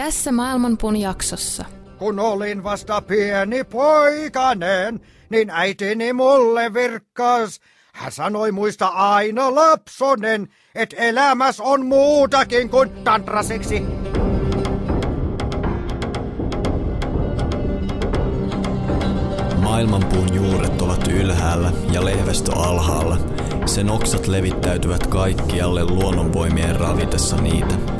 Tässä Maailmanpuun jaksossa. Kun olin vasta pieni poikanen, niin äitini mulle virkkas. Hän sanoi muista aina lapsonen, että elämäs on muutakin kuin tantraseksi. Maailmanpuun juuret ovat ylhäällä ja lehvästö alhaalla. Sen oksat levittäytyvät kaikkialle luonnonvoimien ravitessa niitä.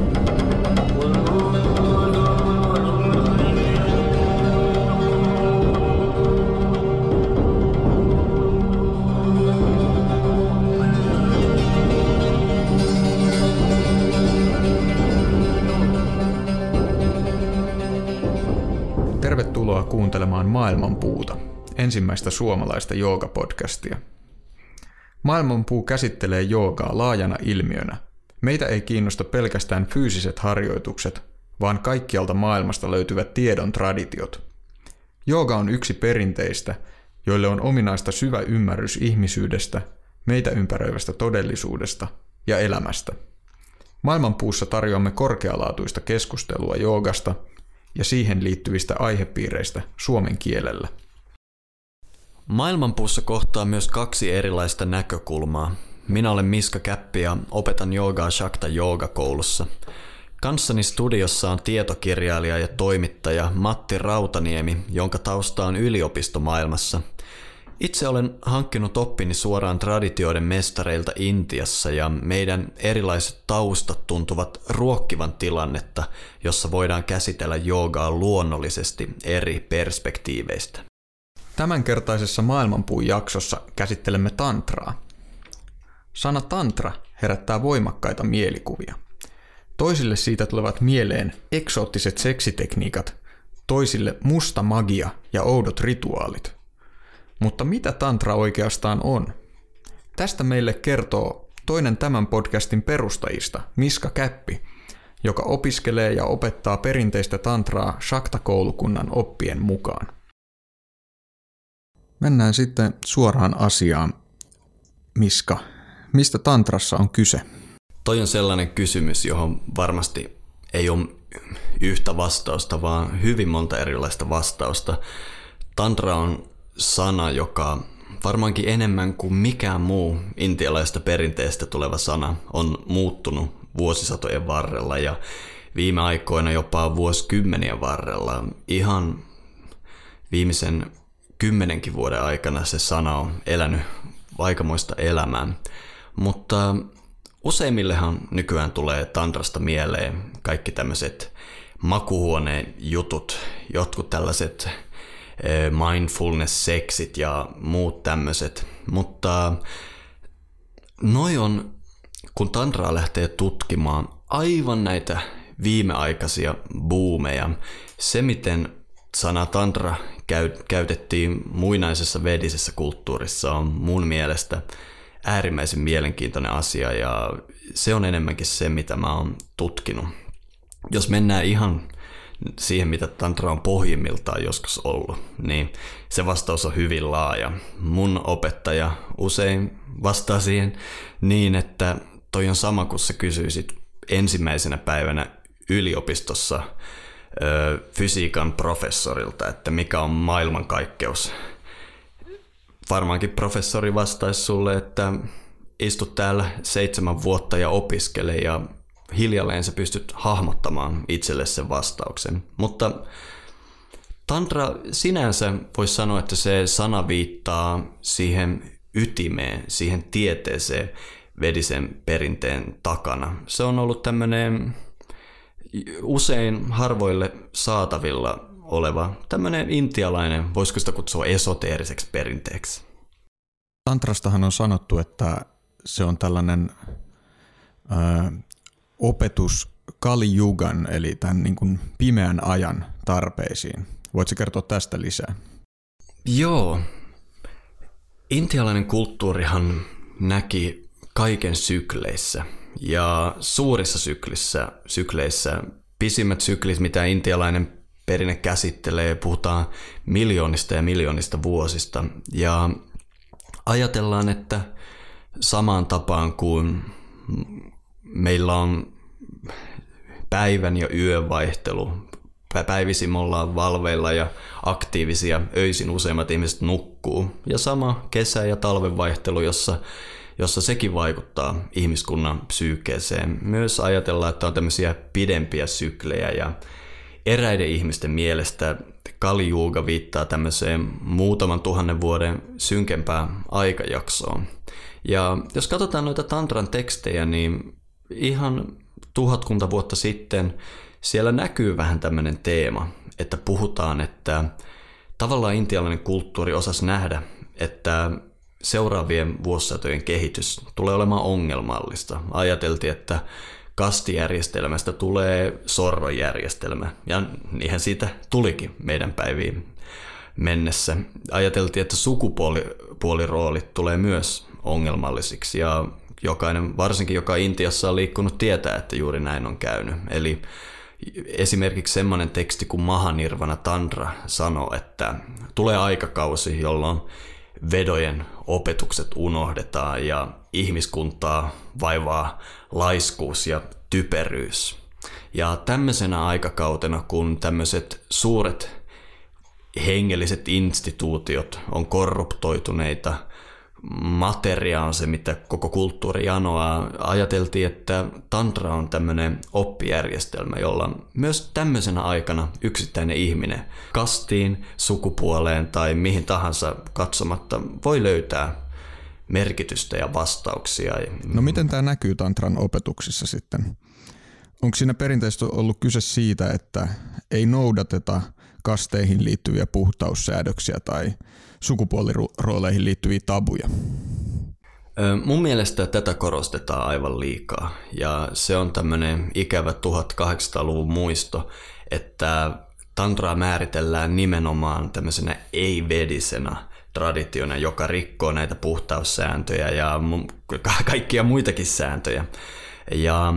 Maailmanpuuta, ensimmäistä suomalaista joogapodcastia. Maailmanpuu käsittelee joogaa laajana ilmiönä. Meitä ei kiinnosta pelkästään fyysiset harjoitukset, vaan kaikkialta maailmasta löytyvät tiedon traditiot. Jooga on yksi perinteistä, joille on ominaista syvä ymmärrys ihmisyydestä, meitä ympäröivästä todellisuudesta ja elämästä. Maailmanpuussa tarjoamme korkealaatuista keskustelua joogasta – ja siihen liittyvistä aihepiireistä suomen kielellä. Maailmanpuussa kohtaa myös kaksi erilaista näkökulmaa. Minä olen Miska Käppi ja opetan joogaa Shakta Joogakoulussa. Kanssani studiossa on tietokirjailija ja toimittaja Matti Rautaniemi, jonka tausta on yliopistomaailmassa – itse olen hankkinut oppini suoraan traditioiden mestareilta Intiassa ja meidän erilaiset taustat tuntuvat ruokkivan tilannetta, jossa voidaan käsitellä joogaa luonnollisesti eri perspektiiveistä. Tämänkertaisessa maailmanpuun jaksossa käsittelemme tantraa. Sana tantra herättää voimakkaita mielikuvia. Toisille siitä tulevat mieleen eksoottiset seksitekniikat, toisille musta magia ja oudot rituaalit – mutta mitä tantra oikeastaan on? Tästä meille kertoo toinen tämän podcastin perustajista, Miska Käppi, joka opiskelee ja opettaa perinteistä tantraa Shakta-koulukunnan oppien mukaan. Mennään sitten suoraan asiaan. Miska, mistä tantrassa on kyse? Toi on sellainen kysymys, johon varmasti ei ole yhtä vastausta, vaan hyvin monta erilaista vastausta. Tantra on sana, joka varmaankin enemmän kuin mikään muu intialaista perinteestä tuleva sana on muuttunut vuosisatojen varrella ja viime aikoina jopa vuosikymmenien varrella. Ihan viimeisen kymmenenkin vuoden aikana se sana on elänyt aikamoista elämää. Mutta useimmillehan nykyään tulee tantrasta mieleen kaikki tämmöiset makuhuoneen jutut, jotkut tällaiset mindfulness-seksit ja muut tämmöiset. Mutta noi on, kun tantraa lähtee tutkimaan aivan näitä viimeaikaisia boomeja, se miten sana tantra käytettiin muinaisessa vedisessä kulttuurissa on mun mielestä äärimmäisen mielenkiintoinen asia ja se on enemmänkin se, mitä mä oon tutkinut. Jos mennään ihan siihen, mitä tantra on pohjimmiltaan joskus ollut, niin se vastaus on hyvin laaja. Mun opettaja usein vastaa siihen niin, että toi on sama kuin sä kysyisit ensimmäisenä päivänä yliopistossa ö, fysiikan professorilta, että mikä on maailmankaikkeus. Varmaankin professori vastaisi sulle, että istut täällä seitsemän vuotta ja opiskele ja hiljalleen sä pystyt hahmottamaan itselle sen vastauksen. Mutta tantra sinänsä voisi sanoa, että se sana viittaa siihen ytimeen, siihen tieteeseen vedisen perinteen takana. Se on ollut tämmöinen usein harvoille saatavilla oleva tämmöinen intialainen, voisiko sitä kutsua esoteeriseksi perinteeksi. Tantrastahan on sanottu, että se on tällainen opetus Kali Jugan, eli tämän niin kuin pimeän ajan tarpeisiin. Voitko kertoa tästä lisää? Joo. Intialainen kulttuurihan näki kaiken sykleissä. Ja suurissa syklissä, sykleissä, pisimmät syklit, mitä intialainen perinne käsittelee, puhutaan miljoonista ja miljoonista vuosista. Ja ajatellaan, että samaan tapaan kuin meillä on päivän ja yön vaihtelu. Päivisin me ollaan valveilla ja aktiivisia, öisin useimmat ihmiset nukkuu. Ja sama kesä- ja talven vaihtelu, jossa, jossa sekin vaikuttaa ihmiskunnan psyykeeseen. Myös ajatellaan, että on tämmöisiä pidempiä syklejä ja eräiden ihmisten mielestä Kalijuuga viittaa tämmöiseen muutaman tuhannen vuoden synkempään aikajaksoon. Ja jos katsotaan noita tantran tekstejä, niin ihan tuhatkunta vuotta sitten siellä näkyy vähän tämmöinen teema, että puhutaan, että tavallaan intialainen kulttuuri osasi nähdä, että seuraavien vuosisatojen kehitys tulee olemaan ongelmallista. Ajateltiin, että kastijärjestelmästä tulee sorrojärjestelmä, ja niinhän siitä tulikin meidän päiviin mennessä. Ajateltiin, että sukupuoliroolit tulee myös ongelmallisiksi, ja jokainen, varsinkin joka Intiassa on liikkunut, tietää, että juuri näin on käynyt. Eli esimerkiksi semmoinen teksti kuin Mahanirvana Tandra sanoo, että tulee aikakausi, jolloin vedojen opetukset unohdetaan ja ihmiskuntaa vaivaa laiskuus ja typeryys. Ja tämmöisenä aikakautena, kun tämmöiset suuret hengelliset instituutiot on korruptoituneita – materia on se, mitä koko kulttuuri janoaa. Ajateltiin, että tantra on tämmöinen oppijärjestelmä, jolla myös tämmöisenä aikana yksittäinen ihminen kastiin, sukupuoleen tai mihin tahansa katsomatta voi löytää merkitystä ja vastauksia. No miten tämä näkyy tantran opetuksissa sitten? Onko siinä perinteisesti ollut kyse siitä, että ei noudateta kasteihin liittyviä puhtaussäädöksiä tai sukupuolirooleihin liittyviä tabuja? Mun mielestä tätä korostetaan aivan liikaa ja se on tämmöinen ikävä 1800-luvun muisto, että tantraa määritellään nimenomaan tämmöisenä ei-vedisena traditiona, joka rikkoo näitä puhtaussääntöjä ja kaikkia muitakin sääntöjä. Ja,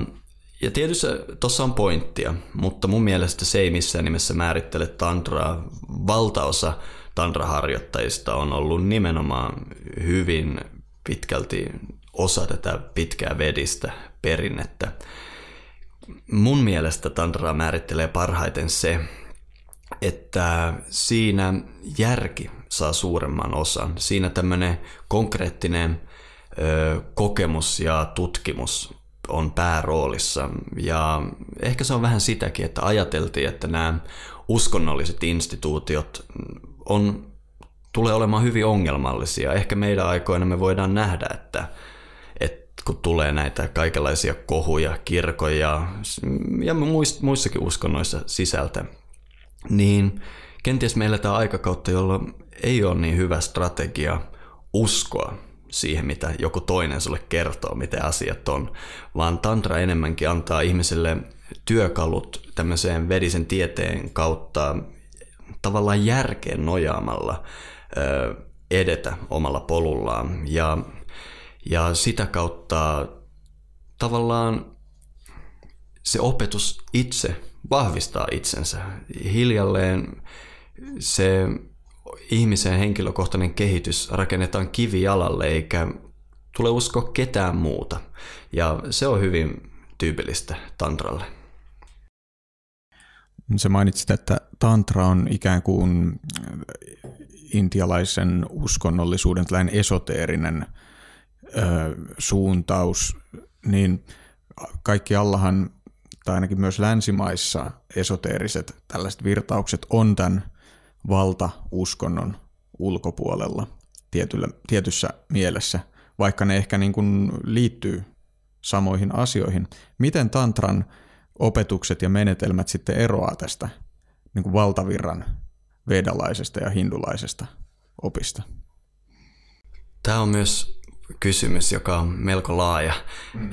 ja tietysti tuossa on pointtia, mutta mun mielestä se ei missään nimessä määrittele tantraa. Valtaosa tantraharjoittajista on ollut nimenomaan hyvin pitkälti osa tätä pitkää vedistä perinnettä. Mun mielestä tantraa määrittelee parhaiten se, että siinä järki saa suuremman osan. Siinä tämmöinen konkreettinen ö, kokemus ja tutkimus on pääroolissa. Ja ehkä se on vähän sitäkin, että ajateltiin, että nämä uskonnolliset instituutiot on, tulee olemaan hyvin ongelmallisia. Ehkä meidän aikoina me voidaan nähdä, että, että kun tulee näitä kaikenlaisia kohuja, kirkoja ja muissakin uskonnoissa sisältä, niin kenties meillä tämä aikakautta, jolloin ei ole niin hyvä strategia uskoa siihen, mitä joku toinen sulle kertoo, miten asiat on, vaan tantra enemmänkin antaa ihmiselle työkalut tämmöiseen vedisen tieteen kautta tavallaan järkeen nojaamalla edetä omalla polullaan ja, ja sitä kautta tavallaan se opetus itse vahvistaa itsensä. Hiljalleen se ihmisen henkilökohtainen kehitys rakennetaan kivijalalle eikä tule uskoa ketään muuta. Ja se on hyvin tyypillistä tantralle. Se mainitsit, että tantra on ikään kuin intialaisen uskonnollisuuden tällainen esoteerinen ö, suuntaus, niin kaikki allahan, tai ainakin myös länsimaissa esoteeriset tällaiset virtaukset on tämän valtauskonnon ulkopuolella tietyllä, tietyssä mielessä, vaikka ne ehkä niin kuin liittyy samoihin asioihin. Miten tantran opetukset ja menetelmät sitten eroaa tästä niin kuin valtavirran vedalaisesta ja hindulaisesta opista? Tämä on myös kysymys, joka on melko laaja. Mm.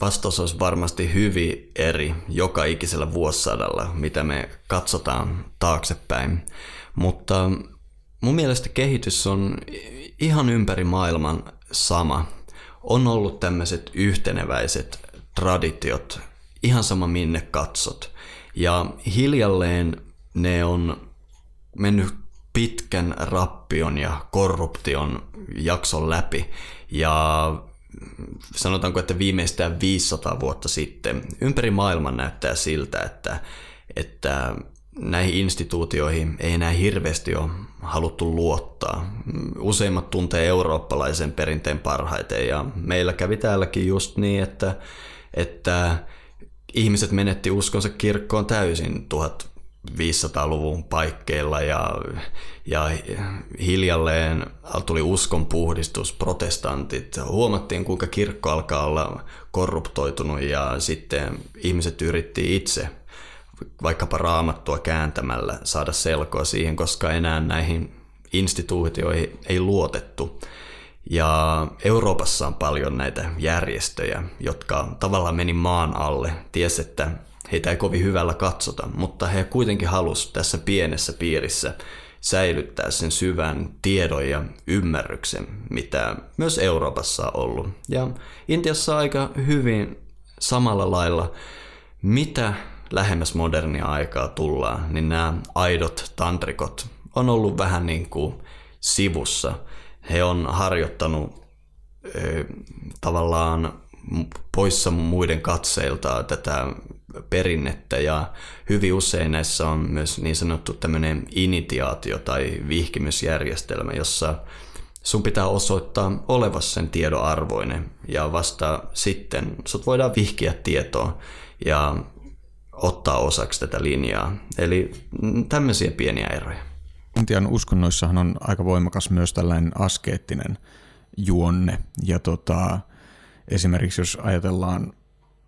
Vastaus olisi varmasti hyvin eri joka ikisellä vuosisadalla, mitä me katsotaan taaksepäin. Mutta mun mielestä kehitys on ihan ympäri maailman sama. On ollut tämmöiset yhteneväiset traditiot, ihan sama minne katsot. Ja hiljalleen ne on mennyt pitkän rappion ja korruption jakson läpi ja sanotaanko, että viimeistään 500 vuotta sitten ympäri maailman näyttää siltä, että, että näihin instituutioihin ei enää hirveästi ole haluttu luottaa. Useimmat tuntee eurooppalaisen perinteen parhaiten ja meillä kävi täälläkin just niin, että, että ihmiset menetti uskonsa kirkkoon täysin 1500-luvun paikkeilla ja, ja hiljalleen tuli uskon puhdistus, protestantit. Huomattiin, kuinka kirkko alkaa olla korruptoitunut ja sitten ihmiset yritti itse vaikkapa raamattua kääntämällä saada selkoa siihen, koska enää näihin instituutioihin ei luotettu. Ja Euroopassa on paljon näitä järjestöjä, jotka tavallaan meni maan alle, ties että heitä ei kovin hyvällä katsota, mutta he kuitenkin halusivat tässä pienessä piirissä säilyttää sen syvän tiedon ja ymmärryksen, mitä myös Euroopassa on ollut. Ja Intiassa aika hyvin samalla lailla, mitä lähemmäs modernia aikaa tullaan, niin nämä aidot tantrikot on ollut vähän niin kuin sivussa. He on harjoittanut ö, tavallaan poissa muiden katseilta tätä perinnettä ja hyvin usein näissä on myös niin sanottu tämmöinen initiaatio tai vihkimysjärjestelmä, jossa sun pitää osoittaa olevassa sen tiedon arvoinen ja vasta sitten sut voidaan vihkiä tietoa ja ottaa osaksi tätä linjaa. Eli tämmöisiä pieniä eroja. Intian uskonnoissahan on aika voimakas myös tällainen askeettinen juonne. Ja tota, esimerkiksi jos ajatellaan,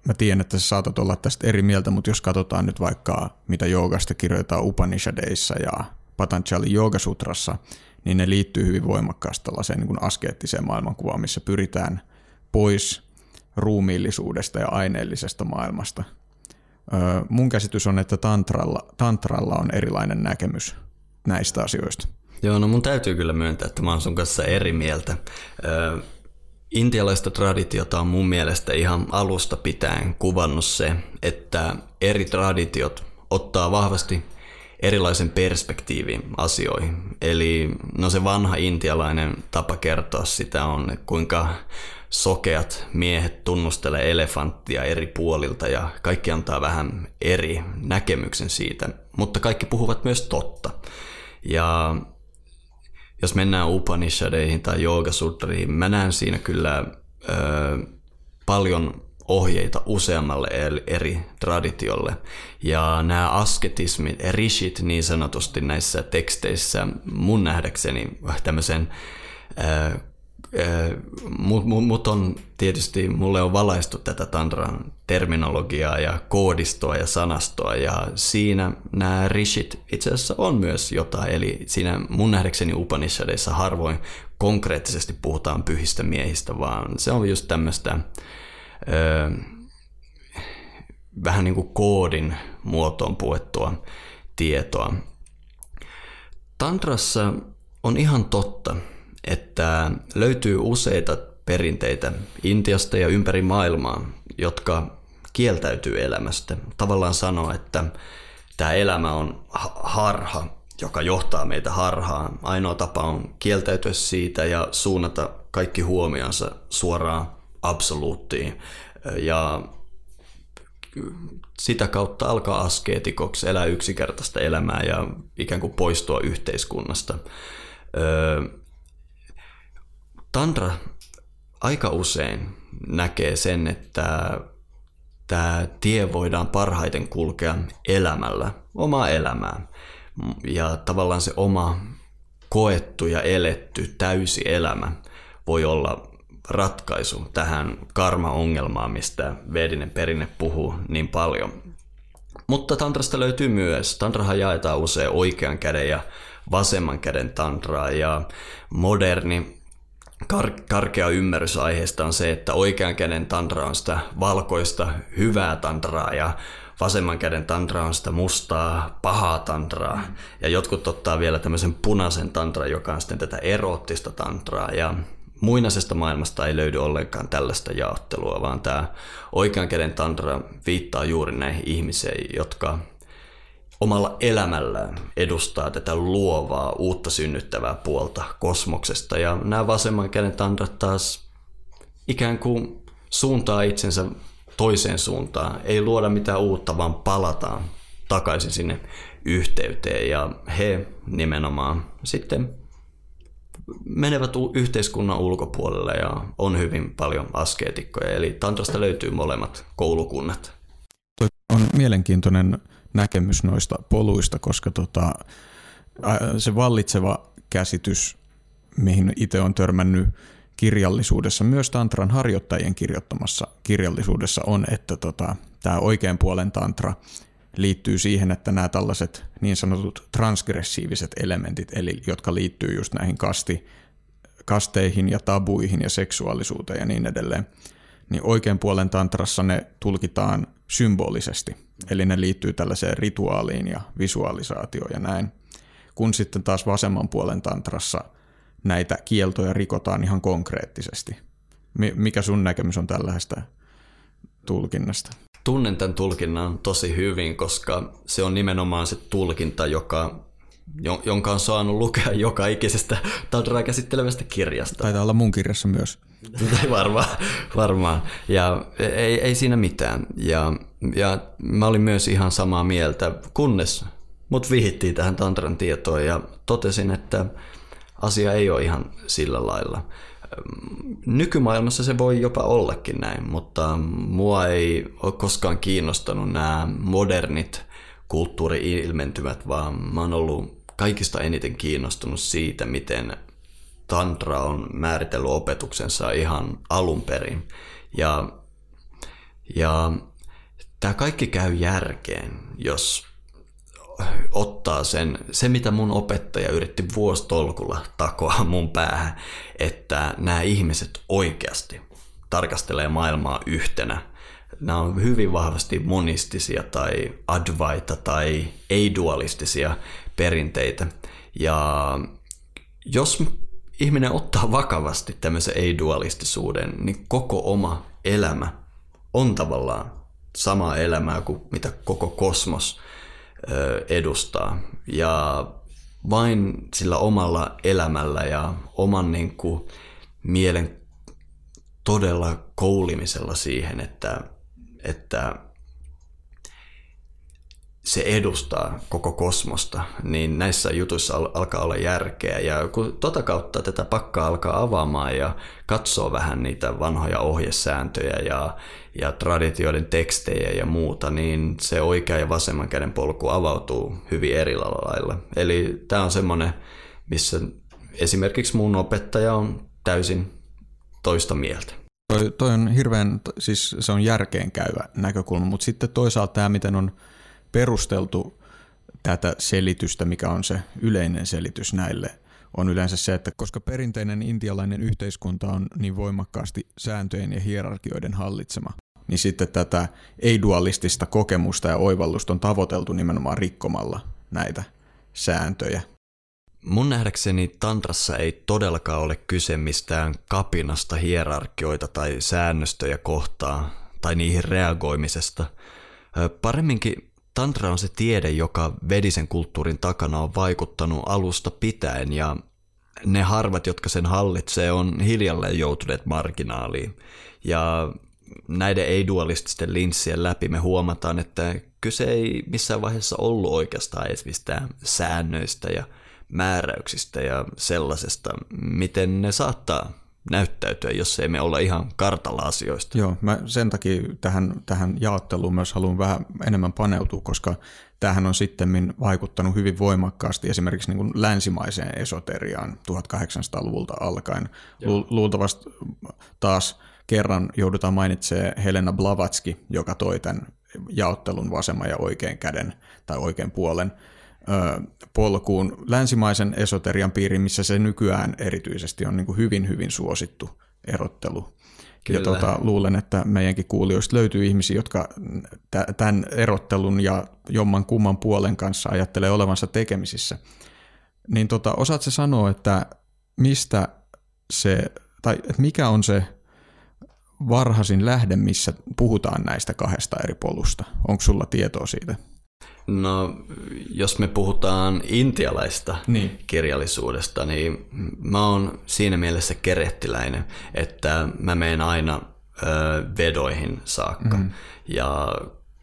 mä tiedän, että sä saatat olla tästä eri mieltä, mutta jos katsotaan nyt vaikka mitä joogasta kirjoitetaan Upanishadeissa ja Patanjali Yoogasutrassa, niin ne liittyy hyvin voimakkaasti tällaiseen niin askeettiseen maailmankuvaan, missä pyritään pois ruumiillisuudesta ja aineellisesta maailmasta – mun käsitys on, että tantralla, tantralla on erilainen näkemys näistä asioista. Joo, no mun täytyy kyllä myöntää, että mä oon sun kanssa eri mieltä. intialaista traditiota on mun mielestä ihan alusta pitäen kuvannut se, että eri traditiot ottaa vahvasti erilaisen perspektiivin asioihin. Eli no se vanha intialainen tapa kertoa sitä on, kuinka sokeat miehet tunnustelee elefanttia eri puolilta ja kaikki antaa vähän eri näkemyksen siitä, mutta kaikki puhuvat myös totta. Ja jos mennään Upanishadeihin tai Yoogasutriin, mä näen siinä kyllä ö, paljon ohjeita useammalle eri traditiolle. Ja nämä asketismit, rishit niin sanotusti näissä teksteissä mun nähdäkseni tämmöisen Mutta mut on tietysti, mulle on valaistu tätä tantran terminologiaa ja koodistoa ja sanastoa ja siinä nämä rishit itse asiassa on myös jotain, eli siinä mun nähdäkseni Upanishadeissa harvoin konkreettisesti puhutaan pyhistä miehistä, vaan se on just tämmöistä vähän niin kuin koodin muotoon puettua tietoa. Tantrassa on ihan totta, että löytyy useita perinteitä Intiasta ja ympäri maailmaa, jotka kieltäytyy elämästä. Tavallaan sanoo, että tämä elämä on harha, joka johtaa meitä harhaan. Ainoa tapa on kieltäytyä siitä ja suunnata kaikki huomionsa suoraan absoluuttiin. Ja sitä kautta alkaa askeetikoksi, elää yksinkertaista elämää ja ikään kuin poistua yhteiskunnasta. Tantra aika usein näkee sen, että tämä tie voidaan parhaiten kulkea elämällä, omaa elämää. Ja tavallaan se oma koettu ja eletty täysi elämä voi olla ratkaisu tähän karma-ongelmaan, mistä vedinen perinne puhuu niin paljon. Mutta tantrasta löytyy myös. Tantrahan jaetaan usein oikean käden ja vasemman käden tantraa ja moderni kar- karkea ymmärrys aiheesta on se, että oikean käden tantra on sitä valkoista hyvää tantraa ja vasemman käden tantra on sitä mustaa pahaa tantraa. Ja jotkut ottaa vielä tämmöisen punaisen tantraa, joka on sitten tätä eroottista tantraa. Ja muinaisesta maailmasta ei löydy ollenkaan tällaista jaottelua, vaan tämä oikean käden tantra viittaa juuri näihin ihmisiin, jotka omalla elämällään edustaa tätä luovaa, uutta synnyttävää puolta kosmoksesta. Ja nämä vasemman käden tantrat taas ikään kuin suuntaa itsensä toiseen suuntaan. Ei luoda mitään uutta, vaan palataan takaisin sinne yhteyteen. Ja he nimenomaan sitten menevät yhteiskunnan ulkopuolelle ja on hyvin paljon askeetikkoja. Eli tantrasta löytyy molemmat koulukunnat. Toi on mielenkiintoinen näkemys noista poluista, koska tota, se vallitseva käsitys, mihin itse on törmännyt kirjallisuudessa, myös tantran harjoittajien kirjoittamassa kirjallisuudessa on, että tota, tämä oikean puolen tantra liittyy siihen, että nämä tällaiset niin sanotut transgressiiviset elementit, eli jotka liittyy just näihin kasti, kasteihin ja tabuihin ja seksuaalisuuteen ja niin edelleen, niin oikean puolen tantrassa ne tulkitaan symbolisesti, eli ne liittyy tällaiseen rituaaliin ja visualisaatioon ja näin, kun sitten taas vasemman puolen tantrassa näitä kieltoja rikotaan ihan konkreettisesti. Mikä sun näkemys on tällaista tulkinnasta? Tunnen tämän tulkinnan tosi hyvin, koska se on nimenomaan se tulkinta, joka, jonka on saanut lukea joka ikisestä tantraa käsittelevästä kirjasta. Taitaa olla mun kirjassa myös. varmaan, varmaan. Ja ei, ei siinä mitään. Ja, ja mä olin myös ihan samaa mieltä, kunnes mut vihittiin tähän tantran tietoon ja totesin, että asia ei ole ihan sillä lailla. Nykymaailmassa se voi jopa ollakin näin, mutta mua ei ole koskaan kiinnostanut nämä modernit kulttuuri-ilmentymät, vaan mä oon ollut kaikista eniten kiinnostunut siitä, miten tantra on määritellyt opetuksensa ihan alun perin. Ja, ja tämä kaikki käy järkeen, jos ottaa sen, se mitä mun opettaja yritti vuostolkulla takoa mun päähän, että nämä ihmiset oikeasti tarkastelee maailmaa yhtenä. Nämä on hyvin vahvasti monistisia tai advaita tai ei-dualistisia perinteitä. Ja jos ihminen ottaa vakavasti tämmöisen ei-dualistisuuden, niin koko oma elämä on tavallaan samaa elämää kuin mitä koko kosmos edustaa. Ja vain sillä omalla elämällä ja oman niin kuin, mielen todella koulimisella siihen, että, että se edustaa koko kosmosta, niin näissä jutuissa alkaa olla järkeä. Ja kun tota kautta tätä pakkaa alkaa avaamaan ja katsoo vähän niitä vanhoja ohjesääntöjä ja, ja traditioiden tekstejä ja muuta, niin se oikea ja vasemman käden polku avautuu hyvin eri lailla. Eli tämä on semmoinen, missä esimerkiksi mun opettaja on täysin toista mieltä. Toi, toi on hirveän, siis se on järkeen käyvä näkökulma, mutta sitten toisaalta tämä, miten on perusteltu tätä selitystä, mikä on se yleinen selitys näille, on yleensä se, että koska perinteinen intialainen yhteiskunta on niin voimakkaasti sääntöjen ja hierarkioiden hallitsema, niin sitten tätä ei-dualistista kokemusta ja oivallusta on tavoiteltu nimenomaan rikkomalla näitä sääntöjä. Mun nähdäkseni tantrassa ei todellakaan ole kyse mistään kapinasta hierarkioita tai säännöstöjä kohtaan tai niihin reagoimisesta. Paremminkin Tantra on se tiede, joka vedisen kulttuurin takana on vaikuttanut alusta pitäen ja ne harvat, jotka sen hallitsee, on hiljalleen joutuneet marginaaliin. Ja näiden ei-dualististen linssien läpi me huomataan, että kyse ei missään vaiheessa ollut oikeastaan edes mistään säännöistä ja määräyksistä ja sellaisesta, miten ne saattaa näyttäytyä, jos ei me olla ihan kartalla asioista. Joo, mä sen takia tähän, tähän jaotteluun myös haluan vähän enemmän paneutua, koska tämähän on sitten vaikuttanut hyvin voimakkaasti esimerkiksi niin kuin länsimaiseen esoteriaan 1800-luvulta alkaen. Lu- luultavasti taas kerran joudutaan mainitsemaan Helena Blavatski, joka toi tämän jaottelun vasemman ja oikean käden tai oikean puolen polkuun länsimaisen esoterian piiriin, missä se nykyään erityisesti on niin hyvin, hyvin suosittu erottelu. Kyllä. Ja tuota, luulen, että meidänkin kuulijoista löytyy ihmisiä, jotka tämän erottelun ja jomman kumman puolen kanssa ajattelee olevansa tekemisissä. Niin tota, osaatko sanoa, että mistä se, tai että mikä on se varhaisin lähde, missä puhutaan näistä kahdesta eri polusta? Onko sulla tietoa siitä? No, jos me puhutaan intialaista Niin. kirjallisuudesta, niin mä oon siinä mielessä kerettiläinen, että mä menen aina ö, vedoihin saakka. Mm. Ja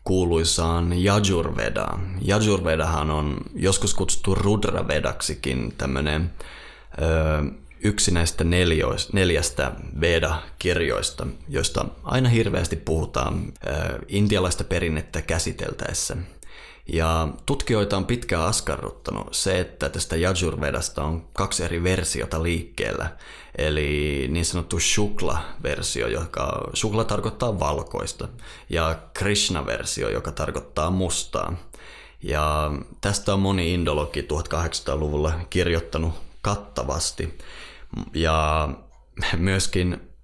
kuuluisaan Yajurvedaan. Yajurvedahan on joskus kutsuttu Rudravedaksikin tämmöinen yksi näistä neljoista, neljästä Veda-kirjoista, joista aina hirveästi puhutaan ö, intialaista perinnettä käsiteltäessä. Ja tutkijoita on pitkään askarruttanut se, että tästä Yajurvedasta on kaksi eri versiota liikkeellä. Eli niin sanottu Shukla-versio, joka Shukla tarkoittaa valkoista, ja Krishna-versio, joka tarkoittaa mustaa. Ja tästä on moni indologi 1800-luvulla kirjoittanut kattavasti. Ja myöskin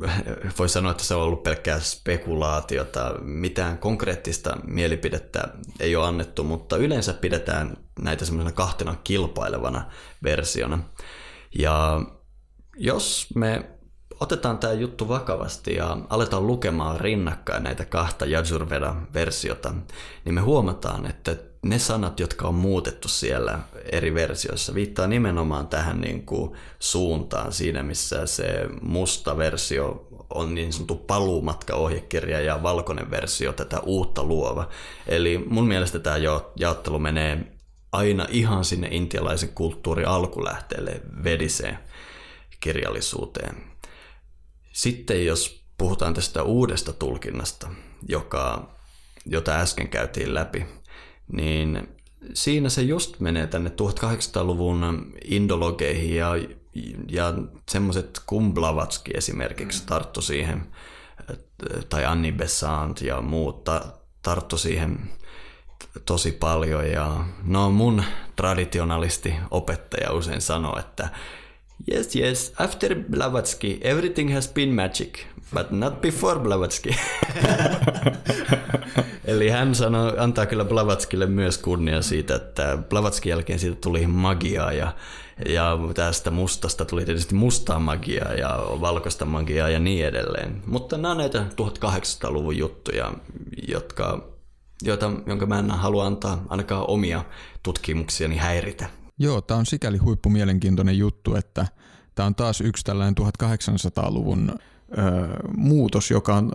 voi sanoa, että se on ollut pelkkää spekulaatiota. Mitään konkreettista mielipidettä ei ole annettu, mutta yleensä pidetään näitä semmoisena kahtena kilpailevana versiona. Ja jos me otetaan tämä juttu vakavasti ja aletaan lukemaan rinnakkain näitä kahta Yajurveda-versiota, niin me huomataan, että ne sanat, jotka on muutettu siellä eri versioissa, viittaa nimenomaan tähän niin kuin suuntaan siinä, missä se musta versio on niin sanottu paluumatkaohjekirja ja valkoinen versio tätä uutta luova. Eli mun mielestä tämä jaottelu menee aina ihan sinne intialaisen kulttuurin alkulähteelle vediseen kirjallisuuteen. Sitten jos puhutaan tästä uudesta tulkinnasta, joka, jota äsken käytiin läpi, niin siinä se just menee tänne 1800-luvun indologeihin ja, ja semmoiset Kumblavatski esimerkiksi tarttu siihen, tai Anni Besant ja muut tarttu siihen tosi paljon. Ja no mun traditionalisti opettaja usein sanoo, että Yes, yes. After Blavatsky, everything has been magic, but not before Blavatsky. Eli hän sanoi, antaa kyllä Blavatskille myös kunnia siitä, että Blavatskin jälkeen siitä tuli magiaa ja, ja tästä mustasta tuli tietysti mustaa magiaa ja valkoista magiaa ja niin edelleen. Mutta nämä on näitä 1800-luvun juttuja, jotka, joita, jonka mä en halua antaa ainakaan omia tutkimuksiani häiritä. Joo, tämä on sikäli huippumielenkiintoinen juttu, että tämä on taas yksi tällainen 1800-luvun ö, muutos, joka on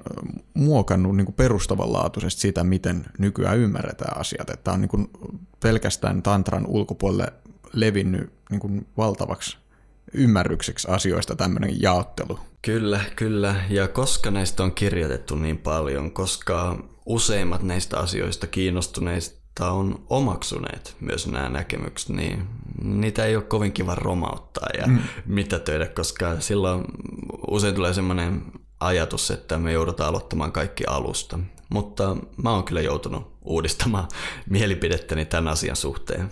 muokannut niin kuin perustavanlaatuisesti sitä, miten nykyään ymmärretään asiat. Tämä on niin kuin pelkästään tantran ulkopuolelle levinnyt niin kuin valtavaksi ymmärrykseksi asioista tämmöinen jaottelu. Kyllä, kyllä. Ja koska näistä on kirjoitettu niin paljon, koska useimmat näistä asioista kiinnostuneista on omaksuneet myös nämä näkemykset, niin niitä ei ole kovin kiva romauttaa ja mm. töitä, koska silloin usein tulee semmoinen ajatus, että me joudutaan aloittamaan kaikki alusta. Mutta mä oon kyllä joutunut uudistamaan mielipidettäni tämän asian suhteen.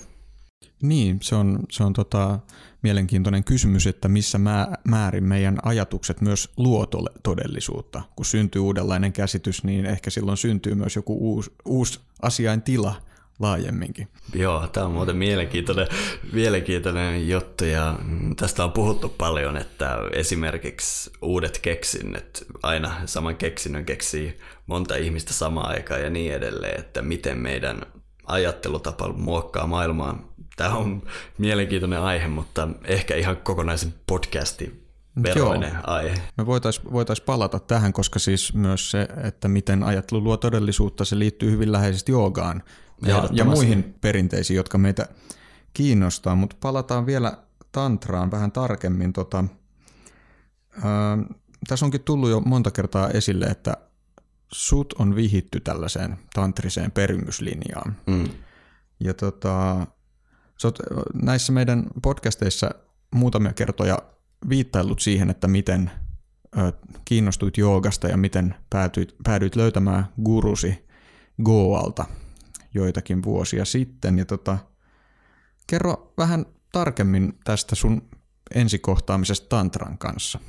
Niin, se on, se on tota, mielenkiintoinen kysymys, että missä määrin meidän ajatukset myös luo todellisuutta. Kun syntyy uudenlainen käsitys, niin ehkä silloin syntyy myös joku uusi, uusi asiain tila, laajemminkin. Joo, tämä on muuten mielenkiintoinen, mielenkiintoinen juttu ja tästä on puhuttu paljon, että esimerkiksi uudet keksinnöt, aina saman keksinnön keksii monta ihmistä samaan aikaan ja niin edelleen, että miten meidän ajattelutapa muokkaa maailmaa. Tämä on mielenkiintoinen aihe, mutta ehkä ihan kokonaisen podcastin veroinen Joo. aihe. Me voitaisiin voitais palata tähän, koska siis myös se, että miten ajattelu luo todellisuutta, se liittyy hyvin läheisesti joogaan ja, ja muihin perinteisiin, jotka meitä kiinnostaa, mutta palataan vielä tantraan vähän tarkemmin. Tota, ää, tässä onkin tullut jo monta kertaa esille, että sut on vihitty tällaiseen tantriseen perimyslinjaan. Mm. Ja tota, sä oot näissä meidän podcasteissa muutamia kertoja viittaillut siihen, että miten ö, kiinnostuit joogasta ja miten päätyit, päädyit löytämään gurusi Goalta joitakin vuosia sitten. Ja tota, kerro vähän tarkemmin tästä sun ensikohtaamisesta Tantran kanssa.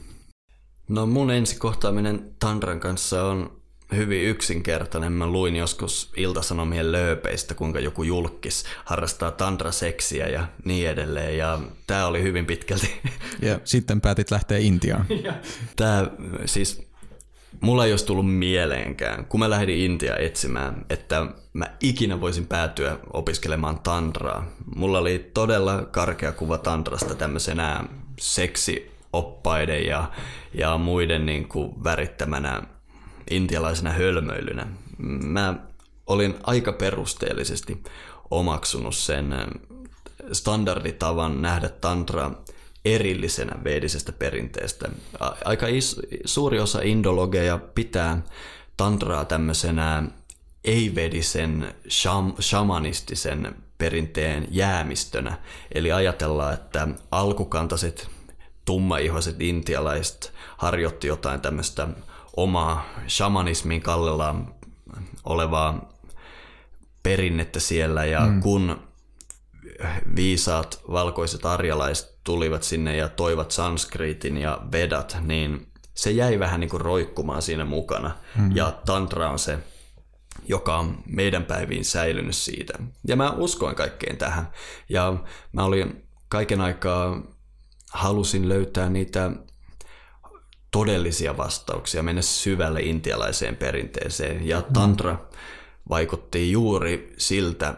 No mun ensikohtaaminen Tantran kanssa on hyvin yksinkertainen. Mä luin joskus iltasanomien lööpeistä, kuinka joku julkis harrastaa tantraseksiä ja niin edelleen. Ja tää oli hyvin pitkälti. Ja sitten päätit lähteä Intiaan. Tää siis mulla ei olisi tullut mieleenkään, kun mä lähdin Intia etsimään, että mä ikinä voisin päätyä opiskelemaan tantraa. Mulla oli todella karkea kuva tantrasta tämmöisenä seksioppaiden ja, ja muiden niin kuin värittämänä intialaisena hölmöilynä. Mä olin aika perusteellisesti omaksunut sen standarditavan nähdä tantra erillisenä vedisestä perinteestä. Aika is, suuri osa indologeja pitää tantraa tämmöisenä ei-vedisen sham, shamanistisen perinteen jäämistönä. Eli ajatellaan, että alkukantaiset tummaihoiset intialaiset harjoitti jotain tämmöistä omaa shamanismin kallellaan olevaa perinnettä siellä ja mm. kun viisaat valkoiset arjalaiset tulivat sinne ja toivat sanskritin ja vedat, niin se jäi vähän niin kuin roikkumaan siinä mukana. Mm. Ja tantra on se, joka on meidän päiviin säilynyt siitä. Ja mä uskoin kaikkeen tähän. Ja mä olin kaiken aikaa, halusin löytää niitä todellisia vastauksia, mennä syvälle intialaiseen perinteeseen. Ja tantra vaikutti juuri siltä,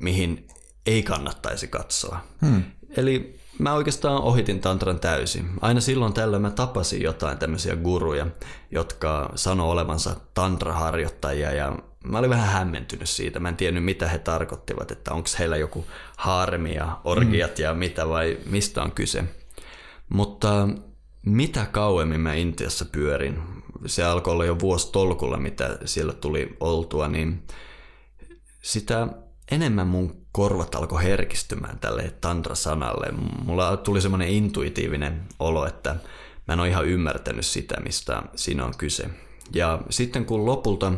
mihin ei kannattaisi katsoa. Hmm. Eli mä oikeastaan ohitin tantran täysin. Aina silloin tällöin mä tapasin jotain tämmöisiä guruja, jotka sanoo olevansa tantraharjoittajia ja mä olin vähän hämmentynyt siitä. Mä en tiennyt mitä he tarkoittivat, että onko heillä joku harmi ja orgiat hmm. ja mitä vai mistä on kyse. Mutta mitä kauemmin mä Intiassa pyörin, se alkoi olla jo vuosi tolkulla, mitä siellä tuli oltua, niin sitä enemmän mun korvat alkoi herkistymään tälle tantra-sanalle. Mulla tuli semmoinen intuitiivinen olo, että mä en ole ihan ymmärtänyt sitä, mistä siinä on kyse. Ja sitten kun lopulta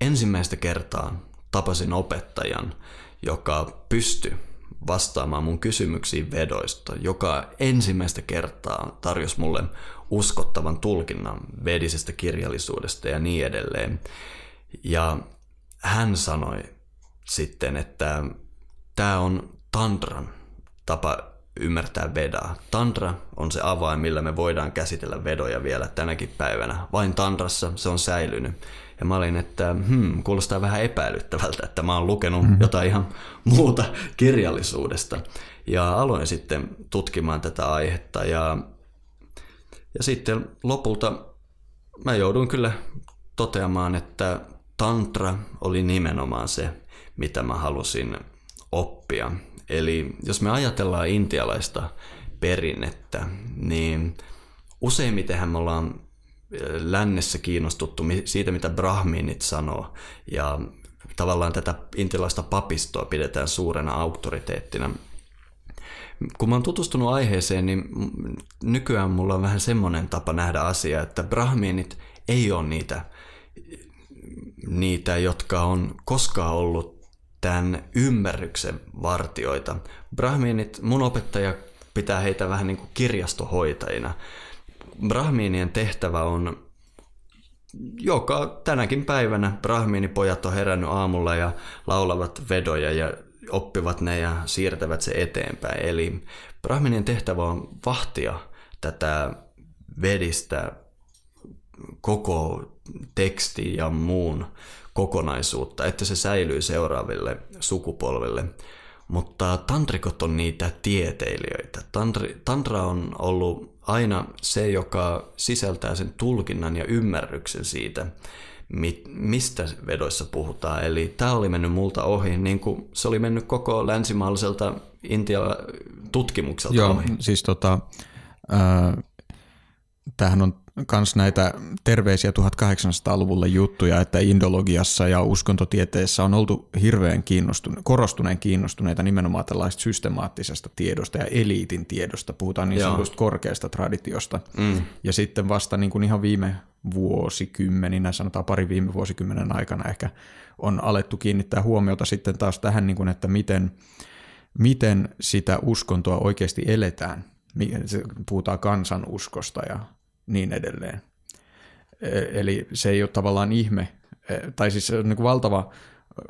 ensimmäistä kertaa tapasin opettajan, joka pystyi vastaamaan mun kysymyksiin vedoista, joka ensimmäistä kertaa tarjosi mulle uskottavan tulkinnan vedisestä kirjallisuudesta ja niin edelleen. Ja hän sanoi sitten, että tämä on tantran tapa ymmärtää vedaa. Tantra on se avain, millä me voidaan käsitellä vedoja vielä tänäkin päivänä. Vain tantrassa se on säilynyt. Ja mä olin, että hmm, kuulostaa vähän epäilyttävältä, että mä oon lukenut mm-hmm. jotain ihan muuta kirjallisuudesta. Ja aloin sitten tutkimaan tätä aihetta ja, ja sitten lopulta mä jouduin kyllä toteamaan, että tantra oli nimenomaan se, mitä mä halusin oppia. Eli jos me ajatellaan intialaista perinnettä, niin useimmitenhän me ollaan lännessä kiinnostuttu siitä, mitä brahminit sanoo. Ja tavallaan tätä intialaista papistoa pidetään suurena auktoriteettina. Kun mä oon tutustunut aiheeseen, niin nykyään mulla on vähän semmoinen tapa nähdä asia, että brahminit ei ole niitä, niitä jotka on koskaan ollut tämän ymmärryksen vartioita. Brahminit, mun opettaja pitää heitä vähän niin kuin kirjastohoitajina brahmiinien tehtävä on joka tänäkin päivänä brahmiinipojat on herännyt aamulla ja laulavat vedoja ja oppivat ne ja siirtävät se eteenpäin. Eli brahminien tehtävä on vahtia tätä vedistä koko teksti ja muun kokonaisuutta, että se säilyy seuraaville sukupolville. Mutta tantrikot on niitä tieteilijöitä. Tantri, tantra on ollut aina se, joka sisältää sen tulkinnan ja ymmärryksen siitä, mistä vedoissa puhutaan. Eli tämä oli mennyt multa ohi, niin kuin se oli mennyt koko länsimaalliselta Intian tutkimukselta Joo, ohi. siis tota, äh, tämähän on myös näitä terveisiä 1800-luvulla juttuja, että indologiassa ja uskontotieteessä on oltu hirveän kiinnostune- korostuneen kiinnostuneita nimenomaan tällaista systemaattisesta tiedosta ja eliitin tiedosta. Puhutaan niin sanotusta korkeasta traditiosta. Mm. Ja sitten vasta niin kuin ihan viime vuosikymmeninä, sanotaan pari viime vuosikymmenen aikana ehkä, on alettu kiinnittää huomiota sitten taas tähän, niin kuin, että miten, miten sitä uskontoa oikeasti eletään. Puhutaan kansanuskosta ja niin edelleen. E, eli se ei ole tavallaan ihme, e, tai siis se on niin kuin valtava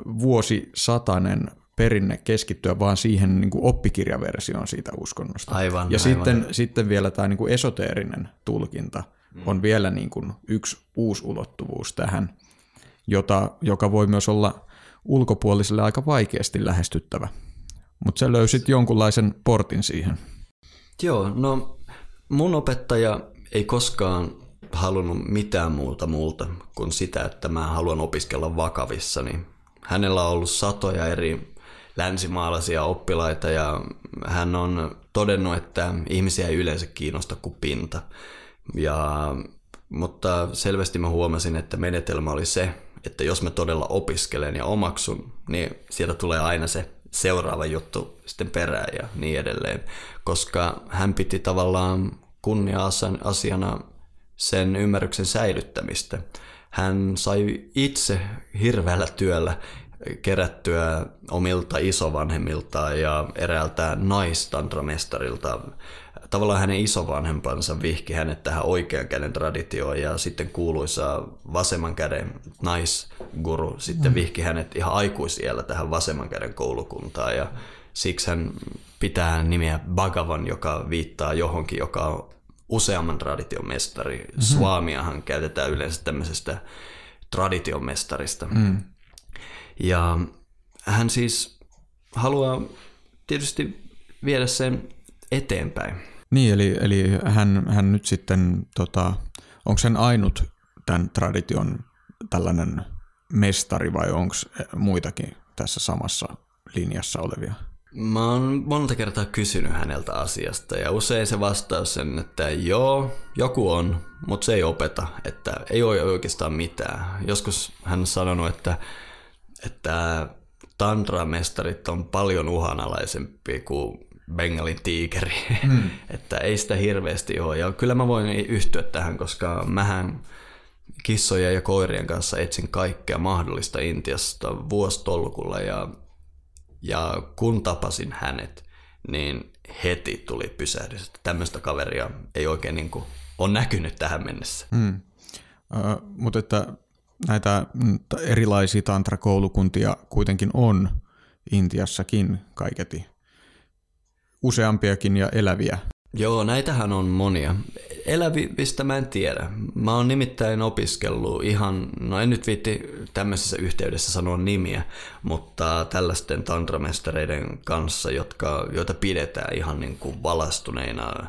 vuosisatainen perinne keskittyä vaan siihen niin kuin oppikirjaversioon siitä uskonnosta. Aivan, ja aivan. Sitten, sitten vielä tämä niin kuin esoteerinen tulkinta on vielä niin kuin yksi uusi ulottuvuus tähän, jota, joka voi myös olla ulkopuoliselle aika vaikeasti lähestyttävä. Mutta sä löysit jonkunlaisen portin siihen. Joo, no mun opettaja ei koskaan halunnut mitään muuta multa kuin sitä, että mä haluan opiskella vakavissani. Hänellä on ollut satoja eri länsimaalaisia oppilaita ja hän on todennut, että ihmisiä ei yleensä kiinnosta kuin pinta. Ja, mutta selvästi mä huomasin, että menetelmä oli se, että jos mä todella opiskelen ja omaksun, niin sieltä tulee aina se seuraava juttu sitten perään ja niin edelleen. Koska hän piti tavallaan kunnia-asiana sen ymmärryksen säilyttämistä. Hän sai itse hirveällä työllä kerättyä omilta isovanhemmiltaan ja eräältä naistantramestarilta. Tavallaan hänen isovanhempansa vihki hänet tähän oikean käden traditioon ja sitten kuuluisa vasemman käden naisguru sitten mm. vihki hänet ihan aikuisiellä tähän vasemman käden koulukuntaan ja siksi hän pitää nimeä Bhagavan, joka viittaa johonkin, joka on useamman tradition mestari. Mm-hmm. Swamiahan käytetään yleensä tämmöisestä tradition mestarista. Mm. Ja hän siis haluaa tietysti viedä sen eteenpäin. Niin, eli, eli hän, hän nyt sitten, tota, onko hän ainut tämän tradition tällainen mestari vai onko muitakin tässä samassa linjassa olevia? Mä oon monta kertaa kysynyt häneltä asiasta ja usein se vastaus sen, että joo, joku on, mutta se ei opeta, että ei ole oikeastaan mitään. Joskus hän on sanonut, että että tantramestarit on paljon uhanalaisempi kuin Bengalin tiikeri. Mm. että ei sitä hirveästi ole. Ja kyllä mä voin yhtyä tähän, koska mähän kissojen ja koirien kanssa etsin kaikkea mahdollista Intiasta vuostolkulla ja, ja kun tapasin hänet, niin heti tuli pysähdys, että tämmöistä kaveria ei oikein niin kuin ole näkynyt tähän mennessä. Mm. Uh, mutta että näitä mm, erilaisia tantrakoulukuntia kuitenkin on Intiassakin kaiketi. Useampiakin ja eläviä. Joo, näitähän on monia. Elävistä mä en tiedä. Mä oon nimittäin opiskellut ihan, no en nyt viitti tämmöisessä yhteydessä sanoa nimiä, mutta tällaisten tantramestareiden kanssa, jotka, joita pidetään ihan niin kuin valastuneina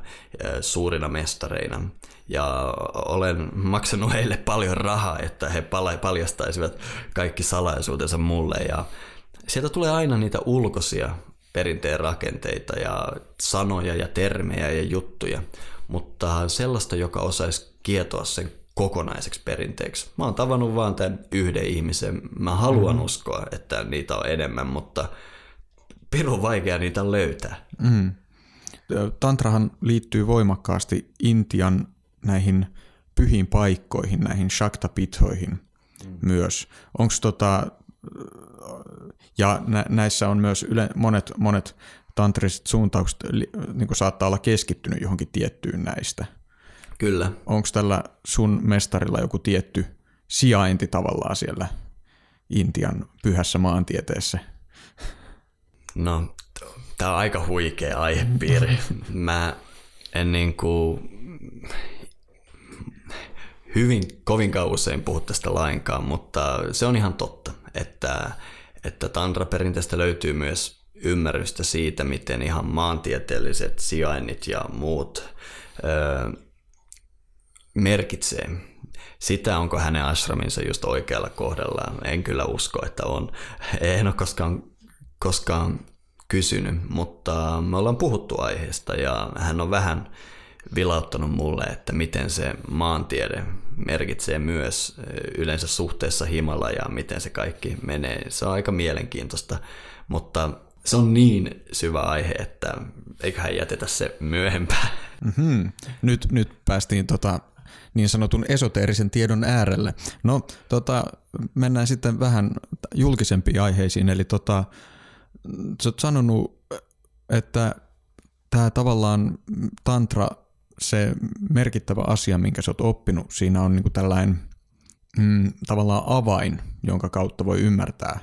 suurina mestareina ja olen maksanut heille paljon rahaa, että he paljastaisivat kaikki salaisuutensa mulle ja sieltä tulee aina niitä ulkoisia perinteen rakenteita ja sanoja ja termejä ja juttuja, mutta sellaista, joka osaisi kietoa sen kokonaiseksi perinteeksi. Mä oon tavannut vaan tämän yhden ihmisen. Mä haluan mm. uskoa, että niitä on enemmän, mutta pirun vaikea niitä löytää. Mm. Tantrahan liittyy voimakkaasti Intian näihin pyhiin paikkoihin, näihin shaktapithoihin mm. myös. Onko tota, ja nä, näissä on myös yle, monet, monet tantriset suuntaukset niin saattaa olla keskittynyt johonkin tiettyyn näistä. Kyllä. Onko tällä sun mestarilla joku tietty sijainti tavallaan siellä Intian pyhässä maantieteessä? No, tämä on aika huikea aihepiiri. Mä en niin kuin hyvin kovinkaan usein puhu tästä lainkaan, mutta se on ihan totta, että, että tantra-perinteestä löytyy myös ymmärrystä siitä, miten ihan maantieteelliset sijainnit ja muut öö, merkitsee. Sitä, onko hänen ashraminsa just oikealla kohdalla, en kyllä usko, että on. En ole koskaan, koskaan kysynyt, mutta me ollaan puhuttu aiheesta ja hän on vähän vilauttanut mulle, että miten se maantiede merkitsee myös yleensä suhteessa ja miten se kaikki menee. Se on aika mielenkiintoista, mutta se on niin syvä aihe, että eiköhän jätetä se myöhempään. Mm-hmm. Nyt, nyt päästiin tota, niin sanotun esoteerisen tiedon äärelle. No, tota, mennään sitten vähän julkisempiin aiheisiin, eli tota, sä oot sanonut, että tämä tavallaan tantra se merkittävä asia, minkä sä oot oppinut, siinä on niin kuin tällainen mm, tavallaan avain, jonka kautta voi ymmärtää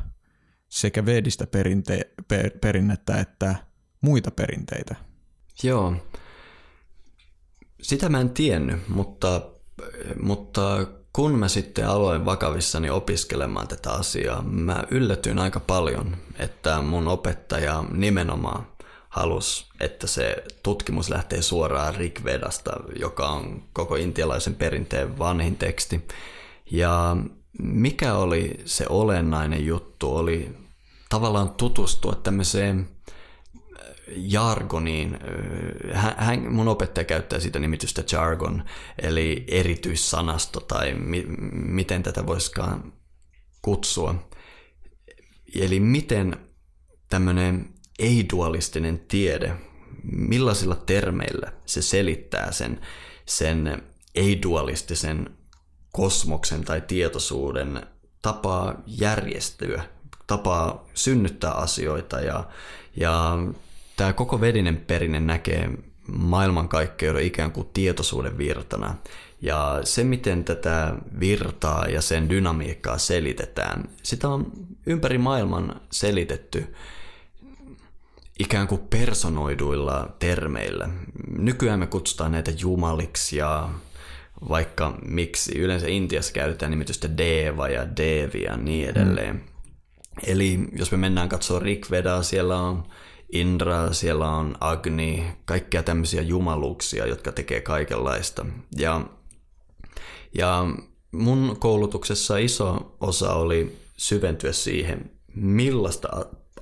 sekä vedistä perinte- per, perinnettä että muita perinteitä. Joo. Sitä mä en tiennyt, mutta mutta kun mä sitten aloin vakavissani opiskelemaan tätä asiaa, mä yllätyin aika paljon, että mun opettaja nimenomaan halus, että se tutkimus lähtee suoraan Rigvedasta, joka on koko intialaisen perinteen vanhin teksti. Ja mikä oli se olennainen juttu, oli tavallaan tutustua tämmöiseen jargoniin. Hän, mun opettaja käyttää sitä nimitystä jargon, eli erityissanasto tai mi, miten tätä voisikaan kutsua. Eli miten tämmöinen ei-dualistinen tiede, millaisilla termeillä se selittää sen, sen ei-dualistisen kosmoksen tai tietoisuuden tapaa järjestyä, tapaa synnyttää asioita ja, ja tämä koko vedinen perinne näkee maailmankaikkeuden ikään kuin tietoisuuden virtana. Ja se, miten tätä virtaa ja sen dynamiikkaa selitetään, sitä on ympäri maailman selitetty ikään kuin personoiduilla termeillä. Nykyään me kutsutaan näitä jumaliksi ja vaikka miksi. Yleensä Intiassa käytetään nimitystä Deva ja Devi ja niin edelleen. Mm. Eli jos me mennään katsoa Rikvedaa, siellä on Indra, siellä on Agni, kaikkia tämmöisiä jumaluuksia, jotka tekee kaikenlaista. Ja, ja mun koulutuksessa iso osa oli syventyä siihen, millaista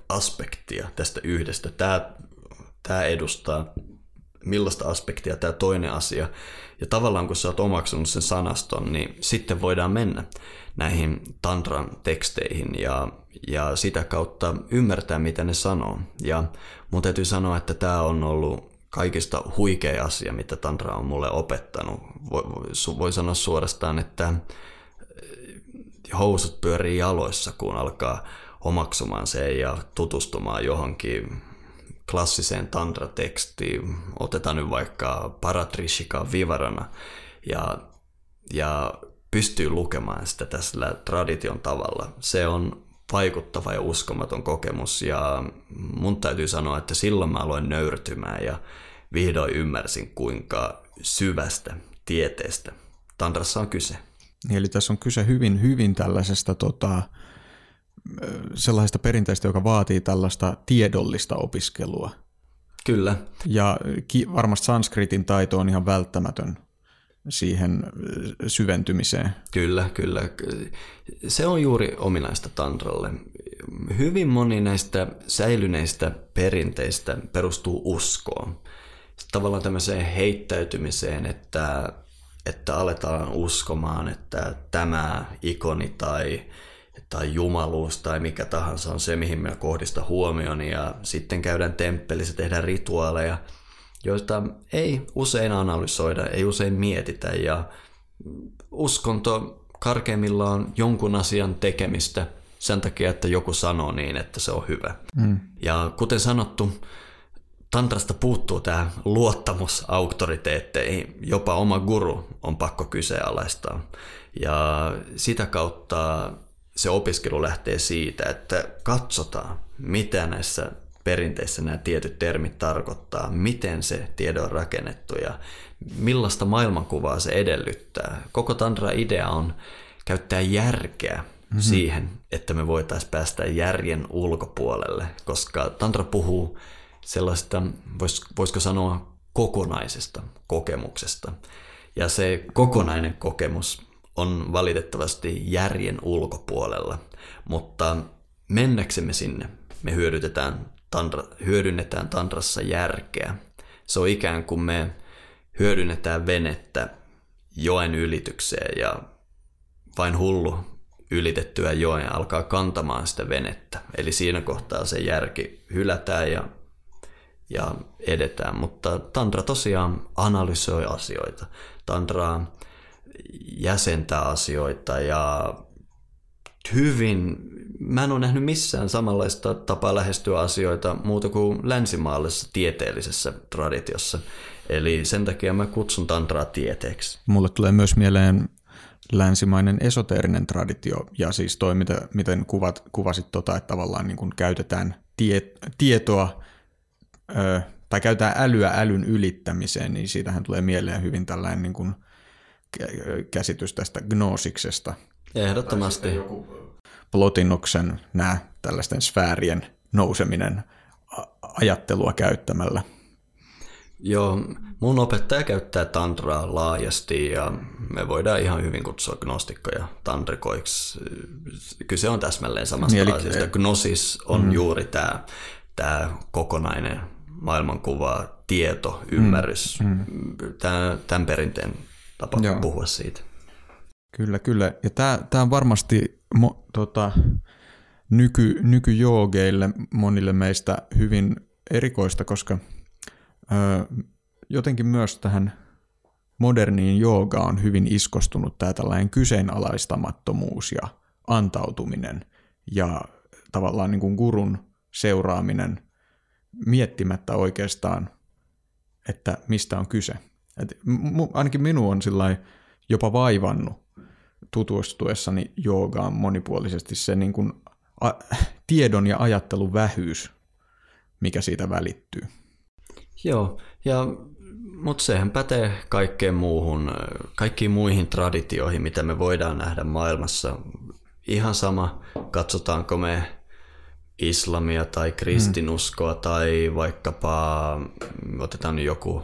aspektia tästä yhdestä tämä, tämä edustaa, millaista aspektia tämä toinen asia. Ja tavallaan kun sä oot omaksunut sen sanaston, niin sitten voidaan mennä näihin tantran teksteihin ja, ja sitä kautta ymmärtää, mitä ne sanoo. Ja mun täytyy sanoa, että tämä on ollut kaikista huikea asia, mitä tantra on mulle opettanut. Voi, voi sanoa suorastaan, että housut pyörii jaloissa, kun alkaa omaksumaan sen ja tutustumaan johonkin klassiseen tantra-tekstiin. Otetaan nyt vaikka Paratrishika Vivarana ja, ja pystyy lukemaan sitä tässä tradition tavalla. Se on vaikuttava ja uskomaton kokemus ja mun täytyy sanoa, että silloin mä aloin nöyrtymään ja vihdoin ymmärsin, kuinka syvästä tieteestä tantrassa on kyse. Eli tässä on kyse hyvin, hyvin tällaisesta tota, sellaisesta perinteistä, joka vaatii tällaista tiedollista opiskelua. Kyllä. Ja ki- varmasti sanskritin taito on ihan välttämätön siihen syventymiseen. Kyllä, kyllä. Se on juuri ominaista tantralle. Hyvin moni näistä säilyneistä perinteistä perustuu uskoon. Tavallaan tämmöiseen heittäytymiseen, että, että aletaan uskomaan, että tämä ikoni tai tai jumaluus tai mikä tahansa on se, mihin me kohdista huomioni ja sitten käydään temppelissä, tehdään rituaaleja, joista ei usein analysoida, ei usein mietitä ja uskonto karkeimmillaan jonkun asian tekemistä sen takia, että joku sanoo niin, että se on hyvä. Mm. Ja kuten sanottu, tantrasta puuttuu tämä luottamus auktoriteetteihin, jopa oma guru on pakko kyseenalaistaa. Ja sitä kautta se opiskelu lähtee siitä, että katsotaan, mitä näissä perinteissä nämä tietyt termit tarkoittaa, miten se tiede on rakennettu ja millaista maailmankuvaa se edellyttää. Koko Tantra-idea on käyttää järkeä mm-hmm. siihen, että me voitaisiin päästä järjen ulkopuolelle, koska Tantra puhuu sellaista, vois, voisiko sanoa, kokonaisesta kokemuksesta. Ja se kokonainen kokemus on valitettavasti järjen ulkopuolella, mutta mennäksemme sinne me hyödytetään tantra, hyödynnetään tantrassa järkeä. Se on ikään kuin me hyödynnetään venettä joen ylitykseen ja vain hullu ylitettyä joen alkaa kantamaan sitä venettä. Eli siinä kohtaa se järki hylätään ja, ja edetään. Mutta tantra tosiaan analysoi asioita. Tantra jäsentää asioita ja hyvin, mä en ole nähnyt missään samanlaista tapaa lähestyä asioita muuta kuin länsimaallisessa tieteellisessä traditiossa. Eli sen takia mä kutsun tantraa tieteeksi. Mulle tulee myös mieleen länsimainen esoteerinen traditio ja siis toi, mitä, miten kuvat, kuvasit tota, että tavallaan niin kuin käytetään tie, tietoa ö, tai käytetään älyä älyn ylittämiseen, niin siitähän tulee mieleen hyvin tällainen niin kuin – käsitys tästä gnoosiksesta. Ehdottomasti. Plotinoksen nämä tällaisten sfäärien nouseminen ajattelua käyttämällä. Joo, mun opettaja käyttää tantraa laajasti ja me voidaan ihan hyvin kutsua gnostikkoja tantrikoiksi. Kyse on täsmälleen samasta niin, asiasta. Gnosis on mm. juuri tämä tää kokonainen maailmankuva, tieto, ymmärrys, mm. Tää, tämän perinteen tapa Joo. puhua siitä. Kyllä, kyllä. Ja tämä on varmasti mo, tota, nyky, nykyjoogeille monille meistä hyvin erikoista, koska ö, jotenkin myös tähän moderniin joogaan on hyvin iskostunut tämä tällainen kyseenalaistamattomuus ja antautuminen ja tavallaan niin kuin gurun seuraaminen miettimättä oikeastaan, että mistä on kyse. Et ainakin minun on jopa vaivannut tutustuessani joogaan monipuolisesti se niin kuin a, tiedon ja ajattelun vähyys, mikä siitä välittyy. Joo, ja, mutta sehän pätee kaikkeen muuhun, kaikkiin muihin traditioihin, mitä me voidaan nähdä maailmassa. Ihan sama, katsotaanko me islamia tai kristinuskoa mm. tai vaikkapa, otetaan joku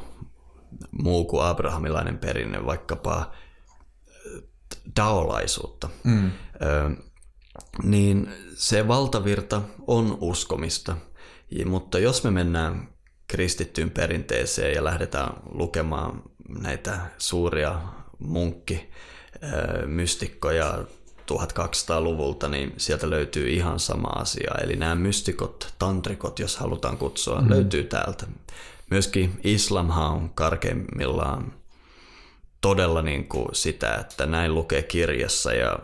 muu kuin abrahamilainen perinne, vaikkapa daolaisuutta, mm. ö, niin se valtavirta on uskomista. Mutta jos me mennään kristittyyn perinteeseen ja lähdetään lukemaan näitä suuria munkki mystikkoja 1200-luvulta, niin sieltä löytyy ihan sama asia. Eli nämä mystikot, tantrikot, jos halutaan kutsua, mm. löytyy täältä. Myöskin islamhan on karkeimmillaan todella niin kuin sitä, että näin lukee kirjassa ja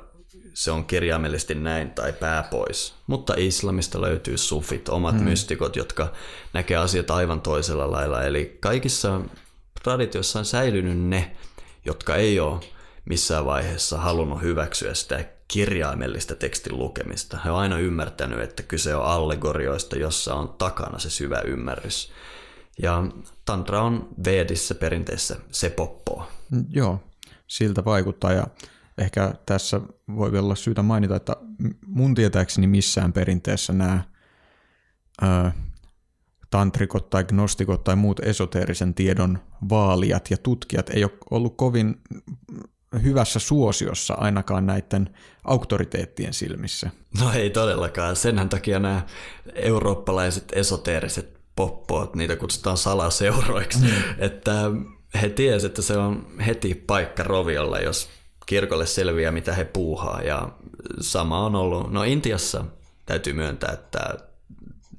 se on kirjaimellisesti näin tai pää pois. Mutta islamista löytyy sufit, omat mm. mystikot, jotka näkee asiat aivan toisella lailla. Eli kaikissa traditioissa on säilynyt ne, jotka ei ole missään vaiheessa halunnut hyväksyä sitä kirjaimellista tekstin lukemista. He on aina ymmärtänyt, että kyse on allegorioista, jossa on takana se syvä ymmärrys. Ja tantra on Vedissä perinteessä se poppoa. Mm, joo, siltä vaikuttaa ja ehkä tässä voi olla syytä mainita, että mun tietääkseni missään perinteessä nämä ö, tantrikot tai gnostikot tai muut esoteerisen tiedon vaalijat ja tutkijat ei ole ollut kovin hyvässä suosiossa ainakaan näiden auktoriteettien silmissä. No ei todellakaan. Senhän takia nämä eurooppalaiset esoteeriset poppoot, niitä kutsutaan salaseuroiksi, mm. että he tiesivät, että se on heti paikka roviolla, jos kirkolle selviää, mitä he puuhaa. Ja sama on ollut, no Intiassa täytyy myöntää, että,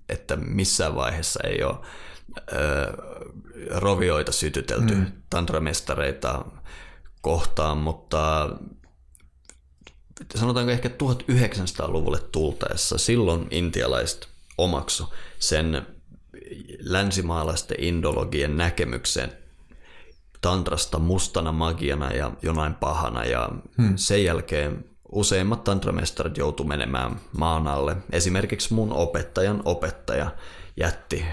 että missään vaiheessa ei ole ö, rovioita sytytelty, mm. tantramestareita kohtaan, mutta sanotaanko ehkä 1900-luvulle tultaessa, silloin intialaiset omaksu sen länsimaalaisten indologien näkemyksen tantrasta mustana magiana ja jonain pahana ja hmm. sen jälkeen useimmat tantramestarit joutu menemään maan alle. Esimerkiksi mun opettajan opettaja jätti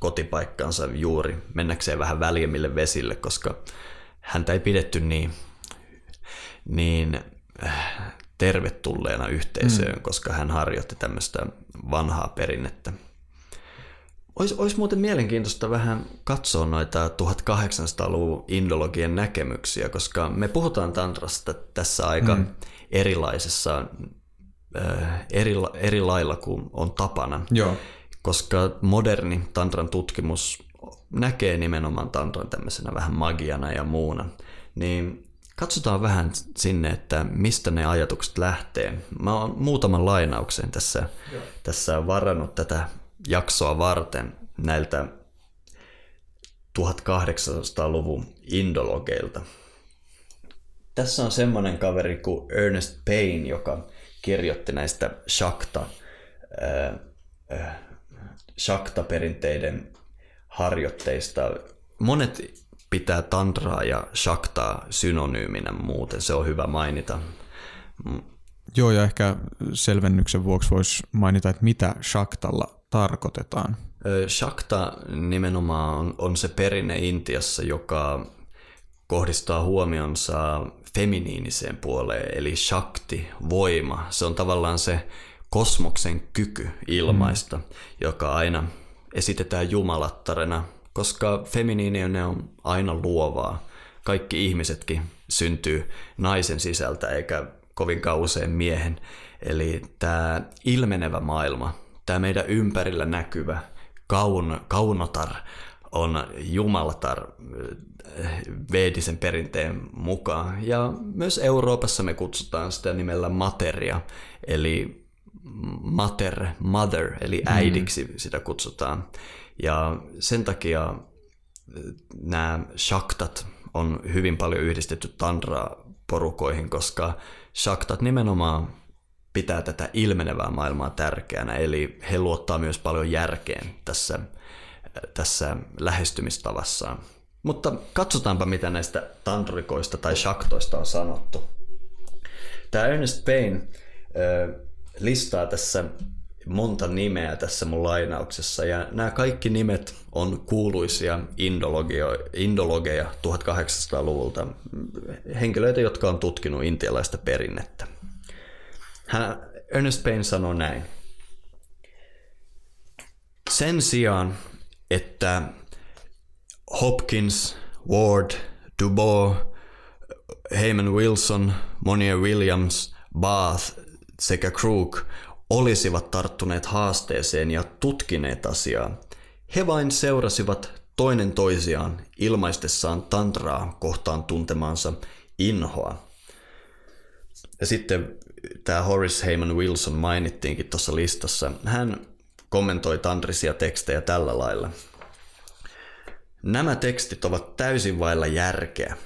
kotipaikkansa juuri mennäkseen vähän väljemmille vesille, koska häntä ei pidetty niin, niin äh, tervetulleena yhteisöön, mm. koska hän harjoitti tämmöistä vanhaa perinnettä. Olisi, olisi muuten mielenkiintoista vähän katsoa noita 1800-luvun indologien näkemyksiä, koska me puhutaan tantrasta tässä aika mm. erilaisessa, äh, eri, eri lailla kuin on tapana. Joo. Koska moderni tantran tutkimus näkee nimenomaan tantran tämmöisenä vähän magiana ja muuna, niin katsotaan vähän sinne, että mistä ne ajatukset lähtee. Mä oon muutaman lainauksen tässä, tässä varannut tätä jaksoa varten näiltä 1800-luvun indologeilta. Tässä on semmoinen kaveri kuin Ernest Payne, joka kirjoitti näistä Shakta, äh, äh, Shakta-perinteiden harjoitteista. Monet pitää tantraa ja shaktaa synonyyminä muuten, se on hyvä mainita. Joo, ja ehkä selvennyksen vuoksi voisi mainita, että mitä shaktalla tarkoitetaan. Shakta nimenomaan on, on se perinne Intiassa, joka kohdistaa huomionsa feminiiniseen puoleen, eli shakti, voima. Se on tavallaan se kosmoksen kyky ilmaista, mm. joka aina esitetään jumalattarena, koska feminiininen on aina luovaa. Kaikki ihmisetkin syntyy naisen sisältä eikä kovinkaan usein miehen. Eli tämä ilmenevä maailma, tämä meidän ympärillä näkyvä kaun, kaunotar on jumalatar eh, veedisen perinteen mukaan. Ja myös Euroopassa me kutsutaan sitä nimellä materia, eli mater, mother, eli mm. äidiksi mm. sitä kutsutaan. Ja sen takia eh, nämä shaktat on hyvin paljon yhdistetty tantra-porukoihin, koska shaktat nimenomaan pitää tätä ilmenevää maailmaa tärkeänä, eli he luottaa myös paljon järkeen tässä, tässä lähestymistavassaan. Mutta katsotaanpa, mitä näistä tantrikoista tai shaktoista on sanottu. Tämä Ernest Payne listaa tässä monta nimeä tässä mun lainauksessa, ja nämä kaikki nimet on kuuluisia indologeja 1800-luvulta, henkilöitä, jotka on tutkinut intialaista perinnettä. Hän, Ernest Payne sanoi näin. Sen sijaan, että Hopkins, Ward, Dubois, Heyman Wilson, Monier Williams, Bath sekä Crook olisivat tarttuneet haasteeseen ja tutkineet asiaa. He vain seurasivat toinen toisiaan ilmaistessaan tantraa kohtaan tuntemaansa inhoa. Ja sitten tämä Horace Heyman Wilson mainittiinkin tuossa listassa. Hän kommentoi tantrisia tekstejä tällä lailla. Nämä tekstit ovat täysin vailla järkeä.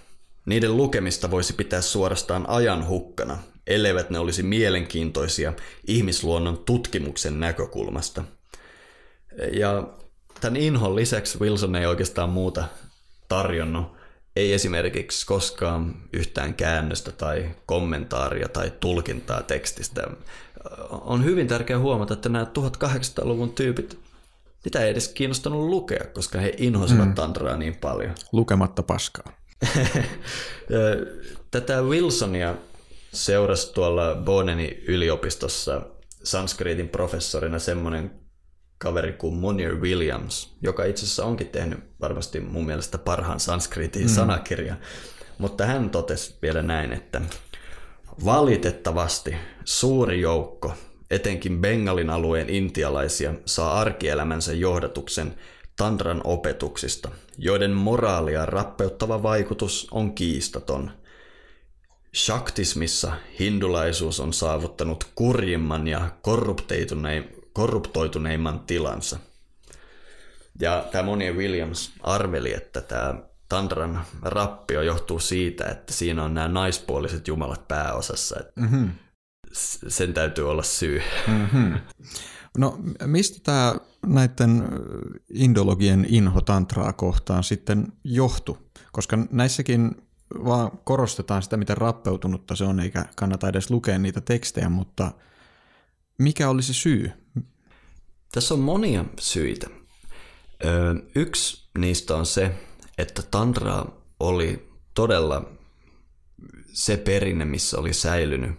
Niiden lukemista voisi pitää suorastaan ajan hukkana, elleivät ne olisi mielenkiintoisia ihmisluonnon tutkimuksen näkökulmasta. Ja tämän inhon lisäksi Wilson ei oikeastaan muuta tarjonnut ei esimerkiksi koskaan yhtään käännöstä tai kommentaaria tai tulkintaa tekstistä. On hyvin tärkeää huomata, että nämä 1800-luvun tyypit, niitä ei edes kiinnostanut lukea, koska he inhosivat mm. tantraa niin paljon. Lukematta paskaa. Tätä Wilsonia seurasi tuolla Bonenin yliopistossa sanskritin professorina semmoinen kaveri kuin Munir Williams, joka itse asiassa onkin tehnyt varmasti mun mielestä parhaan sanskritin mm. sanakirjan. Mutta hän totesi vielä näin, että valitettavasti suuri joukko, etenkin Bengalin alueen intialaisia, saa arkielämänsä johdatuksen tantran opetuksista, joiden moraalia rappeuttava vaikutus on kiistaton. Shaktismissa hindulaisuus on saavuttanut kurjimman ja korruptoituneimman tilansa. Ja tämä Monia Williams arveli, että tämä Tantran rappio johtuu siitä, että siinä on nämä naispuoliset jumalat pääosassa. Mm-hmm. Sen täytyy olla syy. Mm-hmm. No mistä tämä näiden indologien inho tantraa kohtaan sitten johtu? Koska näissäkin vaan korostetaan sitä, miten rappeutunutta se on, eikä kannata edes lukea niitä tekstejä, mutta mikä oli se syy? Tässä on monia syitä. Yksi niistä on se, että Tantra oli todella se perinne, missä oli säilynyt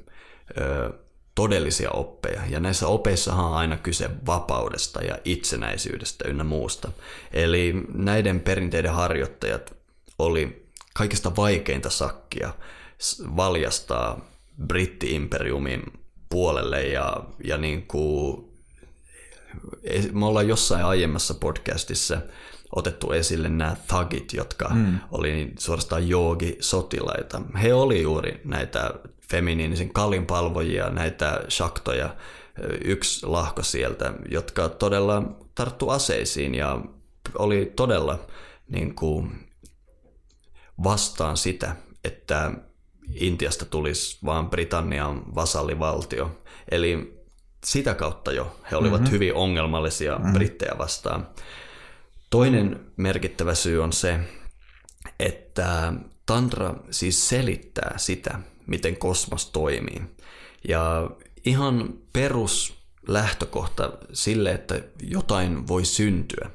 todellisia oppeja. Ja näissä opeissahan on aina kyse vapaudesta ja itsenäisyydestä ynnä muusta. Eli näiden perinteiden harjoittajat oli kaikista vaikeinta sakkia valjastaa britti-imperiumin puolelle ja, ja niin kuin, me ollaan jossain aiemmassa podcastissa otettu esille nämä thugit, jotka mm. oli suorastaan joogi-sotilaita. He oli juuri näitä feminiinisen kalinpalvojia, näitä shaktoja, yksi lahko sieltä, jotka todella tarttu aseisiin ja oli todella niin kuin, vastaan sitä, että Intiasta tulisi vaan Britannian vasallivaltio. Eli sitä kautta jo he olivat mm-hmm. hyvin ongelmallisia mm-hmm. brittejä vastaan. Toinen merkittävä syy on se, että Tantra siis selittää sitä, miten kosmos toimii. Ja ihan perus lähtökohta sille, että jotain voi syntyä,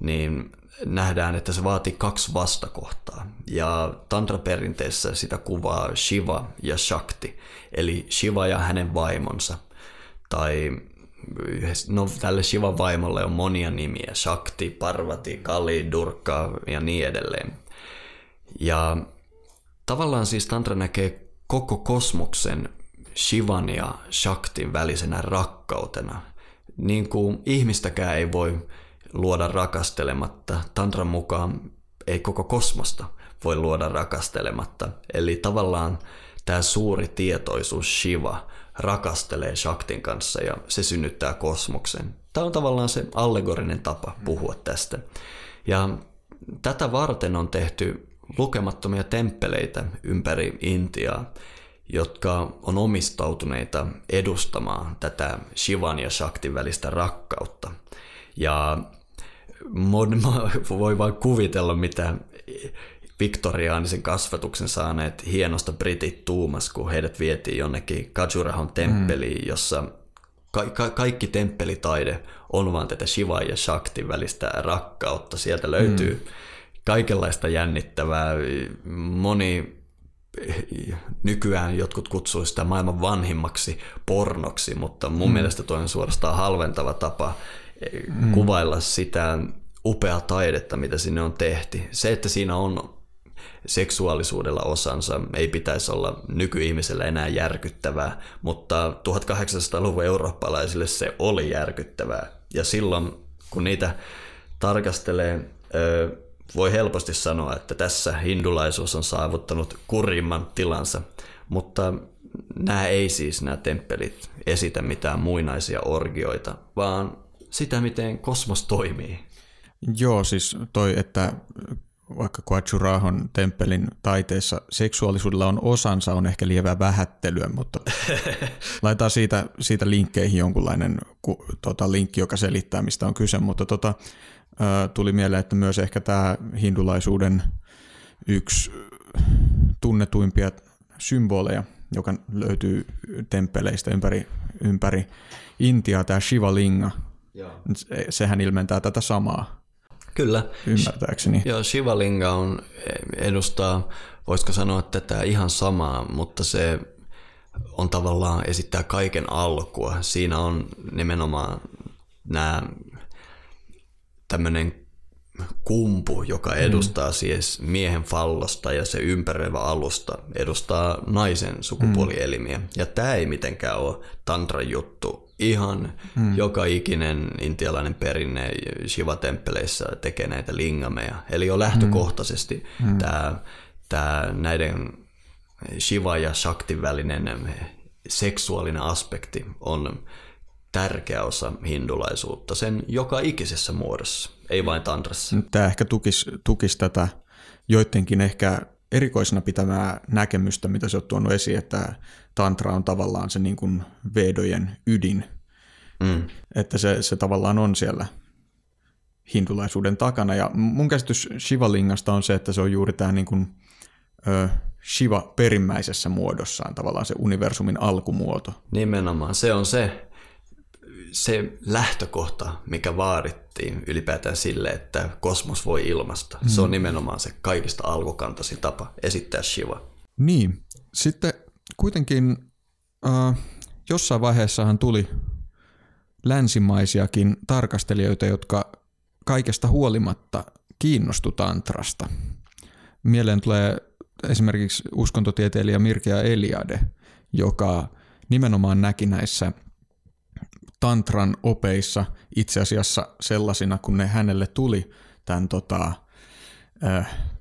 niin nähdään, että se vaatii kaksi vastakohtaa. Ja tantra-perinteessä sitä kuvaa Shiva ja Shakti, eli Shiva ja hänen vaimonsa. Tai no tälle Shivan vaimolle on monia nimiä, Shakti, Parvati, Kali, Durga ja niin edelleen. Ja tavallaan siis Tantra näkee koko kosmoksen Shivan ja Shaktin välisenä rakkautena. Niin kuin ihmistäkään ei voi luoda rakastelematta, Tantran mukaan ei koko kosmosta voi luoda rakastelematta. Eli tavallaan tämä suuri tietoisuus Shiva rakastelee Shaktin kanssa ja se synnyttää kosmoksen. Tämä on tavallaan se allegorinen tapa puhua tästä. Ja tätä varten on tehty lukemattomia temppeleitä ympäri Intiaa, jotka on omistautuneita edustamaan tätä Shivan ja Shaktin välistä rakkautta. Ja voi vain kuvitella, mitä viktoriaanisen kasvatuksen saaneet hienosta britit tuumas, kun heidät vietiin jonnekin Kajurahon temppeliin, mm. jossa ka- ka- kaikki temppelitaide on vaan tätä Shiva ja Shakti välistä rakkautta. Sieltä löytyy mm. kaikenlaista jännittävää. Moni nykyään jotkut kutsuu sitä maailman vanhimmaksi pornoksi, mutta mun mm. mielestä tuo on suorastaan halventava tapa mm. kuvailla sitä upeaa taidetta, mitä sinne on tehty. Se, että siinä on seksuaalisuudella osansa ei pitäisi olla nykyihmisellä enää järkyttävää, mutta 1800-luvun eurooppalaisille se oli järkyttävää. Ja silloin, kun niitä tarkastelee, voi helposti sanoa, että tässä hindulaisuus on saavuttanut kurimman tilansa, mutta nämä ei siis nämä temppelit esitä mitään muinaisia orgioita, vaan sitä, miten kosmos toimii. Joo, siis toi, että vaikka Quachurahon temppelin taiteessa seksuaalisuudella on osansa, on ehkä lievää vähättelyä, mutta laitetaan siitä, siitä linkkeihin jonkunlainen ku, tota, linkki, joka selittää, mistä on kyse, mutta tota, ä, tuli mieleen, että myös ehkä tämä hindulaisuuden yksi tunnetuimpia symboleja, joka löytyy temppeleistä ympäri, ympäri Intiaa, tämä Shivalinga, Sehän ilmentää tätä samaa. Kyllä. Ymmärtääkseni. Joo, Shivalinga on, edustaa, voisiko sanoa tätä ihan samaa, mutta se on tavallaan esittää kaiken alkua. Siinä on nimenomaan nämä tämmöinen kumpu, joka mm. edustaa mm. siis miehen fallosta ja se ympäröivä alusta edustaa naisen sukupuolielimiä. Mm. Ja tämä ei mitenkään ole tantran juttu ihan hmm. joka ikinen intialainen perinne Shiva-temppeleissä tekee näitä lingameja. Eli jo lähtökohtaisesti hmm. tämä, tämä näiden Shiva ja Shakti välinen seksuaalinen aspekti on tärkeä osa hindulaisuutta sen joka ikisessä muodossa, ei vain tantrassa. Tämä ehkä tukisi, tukisi tätä joidenkin ehkä erikoisena pitämää näkemystä, mitä se on tuonut esiin, että tantra on tavallaan se niin kuin vedojen ydin. Mm. Että se, se tavallaan on siellä hindulaisuuden takana. Ja mun käsitys Shivalingasta on se, että se on juuri tämä niin kuin, ö, Shiva perimmäisessä muodossaan, tavallaan se universumin alkumuoto. Nimenomaan, se on se, se lähtökohta, mikä vaadittiin ylipäätään sille, että kosmos voi ilmasta. Mm. Se on mm. nimenomaan se kaikista alkukantaisin tapa esittää Shiva. Niin, sitten kuitenkin äh, jossain vaiheessahan tuli länsimaisiakin tarkastelijoita, jotka kaikesta huolimatta kiinnostu tantrasta. Mieleen tulee esimerkiksi uskontotieteilijä Mirkea Eliade, joka nimenomaan näki näissä tantran opeissa itse asiassa sellaisina, kun ne hänelle tuli tämän tota,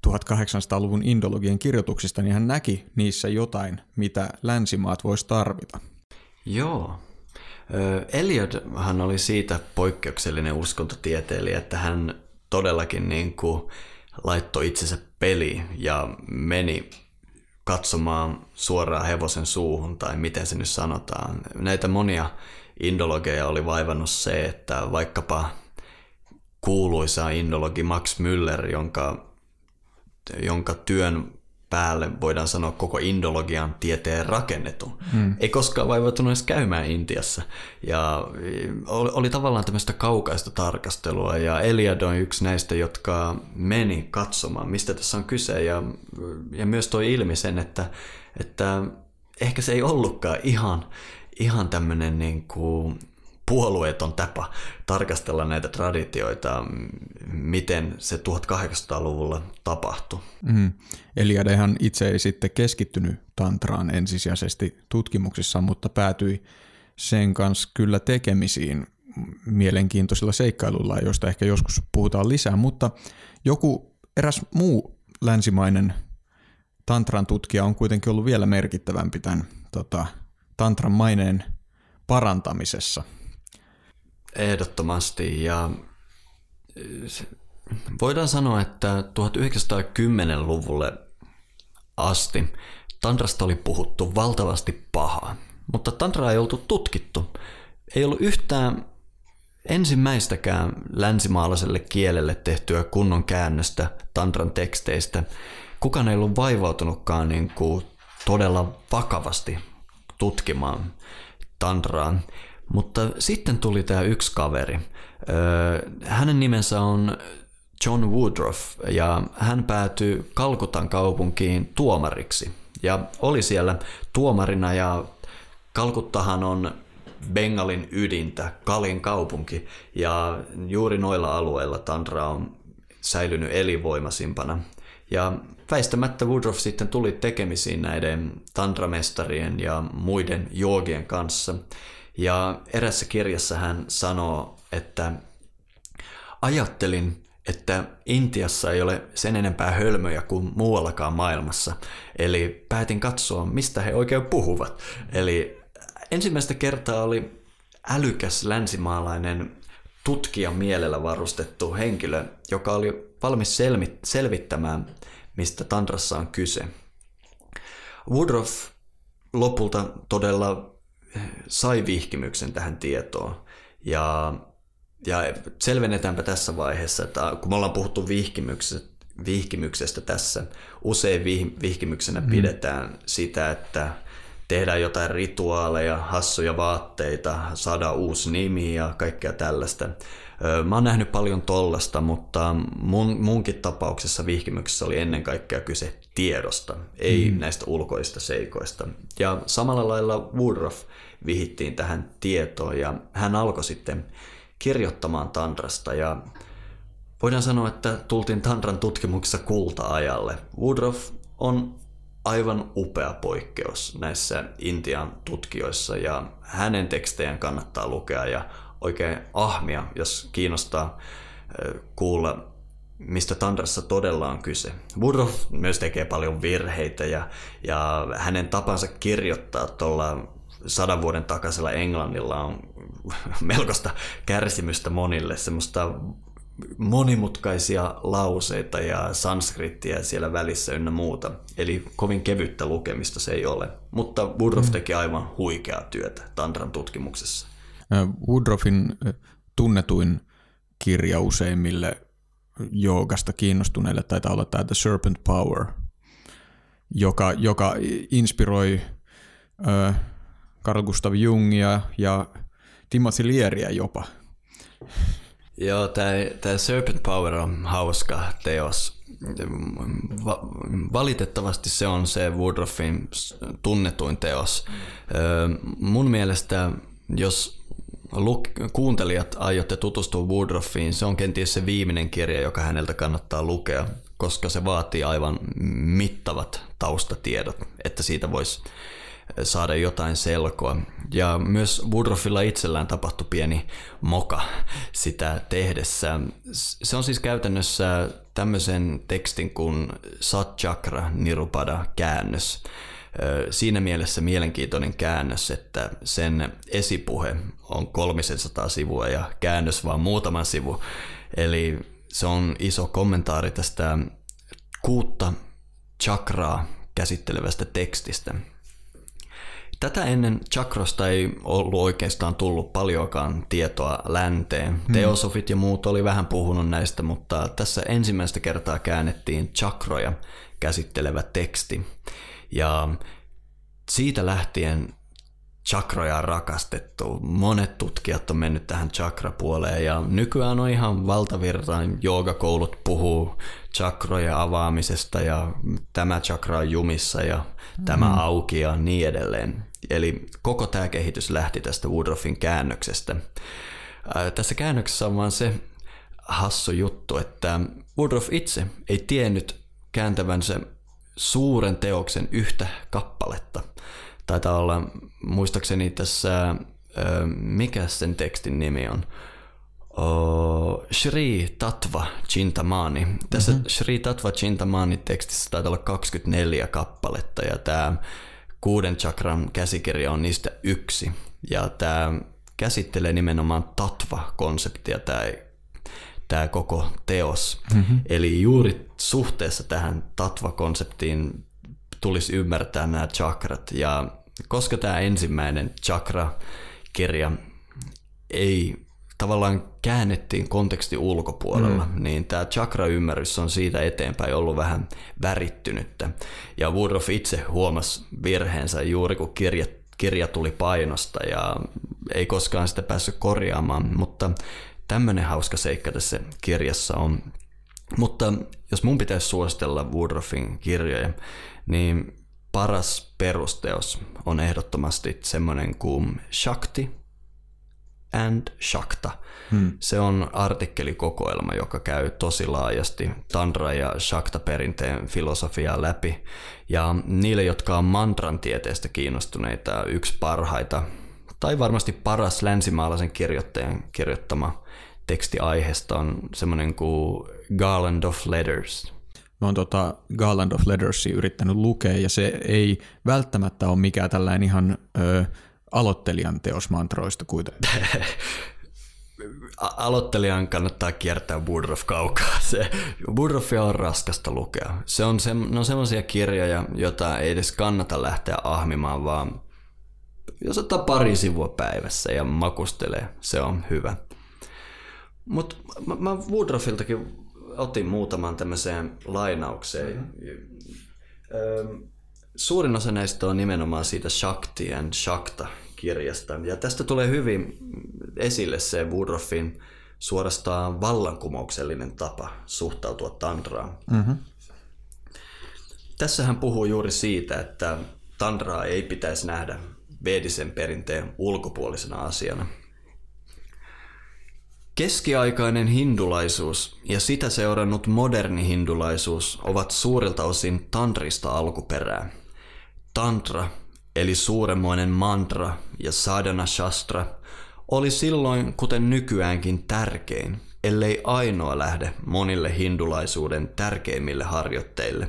1800-luvun indologian kirjoituksista, niin hän näki niissä jotain, mitä länsimaat voisi tarvita. Joo. Eliot hän oli siitä poikkeuksellinen uskontotieteilijä, että hän todellakin niin kuin laittoi itsensä peli ja meni katsomaan suoraan hevosen suuhun, tai miten se nyt sanotaan. Näitä monia indologeja oli vaivannut se, että vaikkapa kuuluisa indologi Max Müller, jonka, jonka työn päälle voidaan sanoa koko indologian tieteen rakennetun. Hmm. Ei koskaan vaivautunut edes käymään Intiassa. Ja oli, oli tavallaan tämmöistä kaukaista tarkastelua ja Eliad on yksi näistä, jotka meni katsomaan, mistä tässä on kyse ja, ja myös toi ilmi sen, että, että ehkä se ei ollutkaan ihan, ihan tämmöinen niin kuin puolueeton tapa tarkastella näitä traditioita, miten se 1800-luvulla tapahtui. Mm. Eliadehan itse ei sitten keskittynyt tantraan ensisijaisesti tutkimuksissa, mutta päätyi sen kanssa kyllä tekemisiin mielenkiintoisilla seikkailulla, joista ehkä joskus puhutaan lisää, mutta joku eräs muu länsimainen tantran tutkija on kuitenkin ollut vielä merkittävämpi tämän tota, tantran maineen parantamisessa – Ehdottomasti ja voidaan sanoa, että 1910-luvulle asti Tantrasta oli puhuttu valtavasti pahaa, mutta Tantraa ei oltu tutkittu. Ei ollut yhtään ensimmäistäkään länsimaalaiselle kielelle tehtyä kunnon käännöstä Tantran teksteistä. Kukaan ei ollut vaivautunutkaan niin kuin todella vakavasti tutkimaan Tantraa. Mutta sitten tuli tämä yksi kaveri. Hänen nimensä on John Woodruff ja hän päätyi Kalkutan kaupunkiin tuomariksi ja oli siellä tuomarina ja Kalkuttahan on Bengalin ydintä, Kalin kaupunki ja juuri noilla alueilla Tantra on säilynyt elinvoimaisimpana. Ja väistämättä Woodruff sitten tuli tekemisiin näiden tantramestarien ja muiden joogien kanssa – ja erässä kirjassa hän sanoo, että ajattelin, että Intiassa ei ole sen enempää hölmöjä kuin muuallakaan maailmassa. Eli päätin katsoa, mistä he oikein puhuvat. Eli ensimmäistä kertaa oli älykäs länsimaalainen tutkija mielellä varustettu henkilö, joka oli valmis selvittämään, mistä Tantrassa on kyse. Woodruff lopulta todella sai vihkimyksen tähän tietoon. Ja, ja selvennetäänpä tässä vaiheessa, että kun me ollaan puhuttu vihkimyksestä, vihkimyksestä tässä, usein vihkimyksenä mm. pidetään sitä, että tehdään jotain rituaaleja, hassuja vaatteita, saadaan uusi nimi ja kaikkea tällaista. Mä oon nähnyt paljon tollasta, mutta mun, munkin tapauksessa vihkimyksessä oli ennen kaikkea kyse tiedosta, ei mm. näistä ulkoista seikoista. Ja samalla lailla Woodruff vihittiin tähän tietoon ja hän alkoi sitten kirjoittamaan Tantrasta ja voidaan sanoa, että tultiin Tantran tutkimuksessa kulta-ajalle. Woodruff on aivan upea poikkeus näissä Intian tutkijoissa ja hänen tekstejään kannattaa lukea ja oikein ahmia, jos kiinnostaa kuulla, mistä Tandrassa todella on kyse. Woodruff myös tekee paljon virheitä ja, ja hänen tapansa kirjoittaa tuolla sadan vuoden takaisella Englannilla on melkoista kärsimystä monille, semmoista monimutkaisia lauseita ja sanskrittia siellä välissä ynnä muuta. Eli kovin kevyttä lukemista se ei ole. Mutta Woodruff mm. teki aivan huikeaa työtä Tantran tutkimuksessa. Woodruffin tunnetuin kirja useimmille joogasta kiinnostuneille taitaa olla tämä The Serpent Power, joka, joka inspiroi Carl Gustav Jungia ja Timothy Learyä jopa. Joo, tämä Serpent Power on hauska teos. Va- valitettavasti se on se Woodruffin tunnetuin teos. Mun mielestä, jos luk- kuuntelijat aiotte tutustua Woodruffiin, se on kenties se viimeinen kirja, joka häneltä kannattaa lukea, koska se vaatii aivan mittavat taustatiedot, että siitä voisi saada jotain selkoa. Ja myös Woodruffilla itsellään tapahtui pieni moka sitä tehdessä. Se on siis käytännössä tämmöisen tekstin kuin Sat Chakra Nirupada käännös. Siinä mielessä mielenkiintoinen käännös, että sen esipuhe on 300 sivua ja käännös vaan muutama sivu. Eli se on iso kommentaari tästä kuutta chakraa käsittelevästä tekstistä. Tätä ennen chakrosta ei ollut oikeastaan tullut paljonkaan tietoa länteen. Hmm. Teosofit ja muut oli vähän puhunut näistä, mutta tässä ensimmäistä kertaa käännettiin chakroja käsittelevä teksti. Ja siitä lähtien chakroja on rakastettu. Monet tutkijat on mennyt tähän chakrapuoleen ja nykyään on ihan valtavirtain joogakoulut puhuu chakrojen avaamisesta ja tämä chakra on jumissa ja tämä mm. auki ja niin edelleen. Eli koko tämä kehitys lähti tästä Woodruffin käännöksestä. Ää, tässä käännöksessä on vaan se hassu juttu, että Woodruff itse ei tiennyt kääntävänsä suuren teoksen yhtä kappaletta. Taitaa olla, muistaakseni tässä, mikä sen tekstin nimi on? Oh, Shri Tatva Chintamani. Tässä mm-hmm. Shri Tatva Chintamani tekstissä taitaa olla 24 kappaletta ja tämä kuuden chakran käsikirja on niistä yksi. Ja tämä käsittelee nimenomaan tatva-konseptia, tämä, tämä koko teos. Mm-hmm. Eli juuri suhteessa tähän tatva-konseptiin tulisi ymmärtää nämä chakrat. Ja koska tämä ensimmäinen chakra-kirja ei tavallaan käännettiin konteksti ulkopuolella, mm. niin tämä chakra-ymmärrys on siitä eteenpäin ollut vähän värittynyttä. Ja Woodruff itse huomasi virheensä juuri kun kirja, kirja tuli painosta ja ei koskaan sitä päässyt korjaamaan, mutta tämmöinen hauska seikka tässä kirjassa on. Mutta jos mun pitäisi suositella Woodruffin kirjoja, niin paras perusteos on ehdottomasti semmoinen kuin Shakti and Shakta. Hmm. Se on artikkelikokoelma, joka käy tosi laajasti Tantra- ja Shakta-perinteen filosofiaa läpi. Ja niille, jotka on mantran tieteestä kiinnostuneita, yksi parhaita, tai varmasti paras länsimaalaisen kirjoittajan kirjoittama teksti aiheesta on semmoinen kuin Garland of Letters – mä oon tota Garland of Lettersia yrittänyt lukea, ja se ei välttämättä ole mikään tällainen ihan ö, aloittelijan teos mantroista kuitenkin. aloittelijan kannattaa kiertää Woodruff kaukaa. Se, Woodruffia on raskasta lukea. Se on, se, ne on sellaisia kirjoja, joita ei edes kannata lähteä ahmimaan, vaan jos ottaa pari sivua päivässä ja makustelee, se on hyvä. Mutta mä, mä Woodruffiltakin otin muutaman tämmöiseen lainaukseen. Mm-hmm. Suurin osa näistä on nimenomaan siitä Shakti and Shakta kirjasta. Ja tästä tulee hyvin esille se Woodruffin suorastaan vallankumouksellinen tapa suhtautua tantraan. Mm-hmm. Tässä hän puhuu juuri siitä, että tantraa ei pitäisi nähdä vedisen perinteen ulkopuolisena asiana – Keskiaikainen hindulaisuus ja sitä seurannut moderni hindulaisuus ovat suurilta osin tantrista alkuperää. Tantra, eli suuremmoinen mantra ja sadhana shastra, oli silloin, kuten nykyäänkin, tärkein, ellei ainoa lähde monille hindulaisuuden tärkeimmille harjoitteille.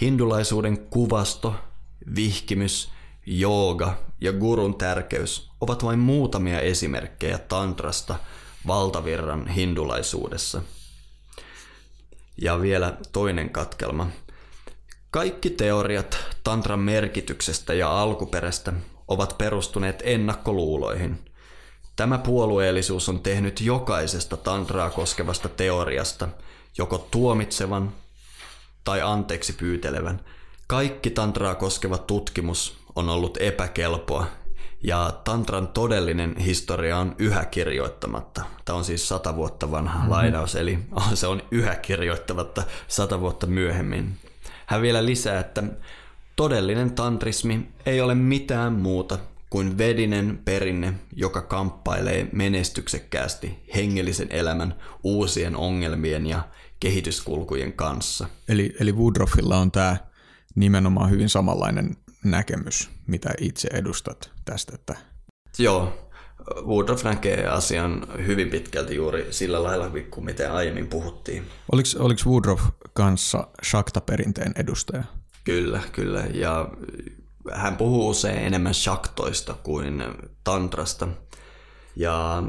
Hindulaisuuden kuvasto, vihkimys, jooga ja gurun tärkeys ovat vain muutamia esimerkkejä tantrasta – valtavirran hindulaisuudessa. Ja vielä toinen katkelma. Kaikki teoriat tantran merkityksestä ja alkuperästä ovat perustuneet ennakkoluuloihin. Tämä puolueellisuus on tehnyt jokaisesta tantraa koskevasta teoriasta joko tuomitsevan tai anteeksi pyytelevän. Kaikki tantraa koskeva tutkimus on ollut epäkelpoa ja Tantran todellinen historia on yhä kirjoittamatta. Tämä on siis sata vuotta vanha mm-hmm. lainaus, eli se on yhä kirjoittamatta sata vuotta myöhemmin. Hän vielä lisää, että todellinen tantrismi ei ole mitään muuta kuin vedinen perinne, joka kamppailee menestyksekkäästi hengellisen elämän uusien ongelmien ja kehityskulkujen kanssa. Eli, eli Woodruffilla on tämä nimenomaan hyvin samanlainen näkemys, mitä itse edustat tästä? Että... Joo, Woodruff näkee asian hyvin pitkälti juuri sillä lailla kuin miten aiemmin puhuttiin. Oliko, oliko Woodruff kanssa Shakta-perinteen edustaja? Kyllä, kyllä. Ja hän puhuu usein enemmän shaktoista kuin tantrasta. Ja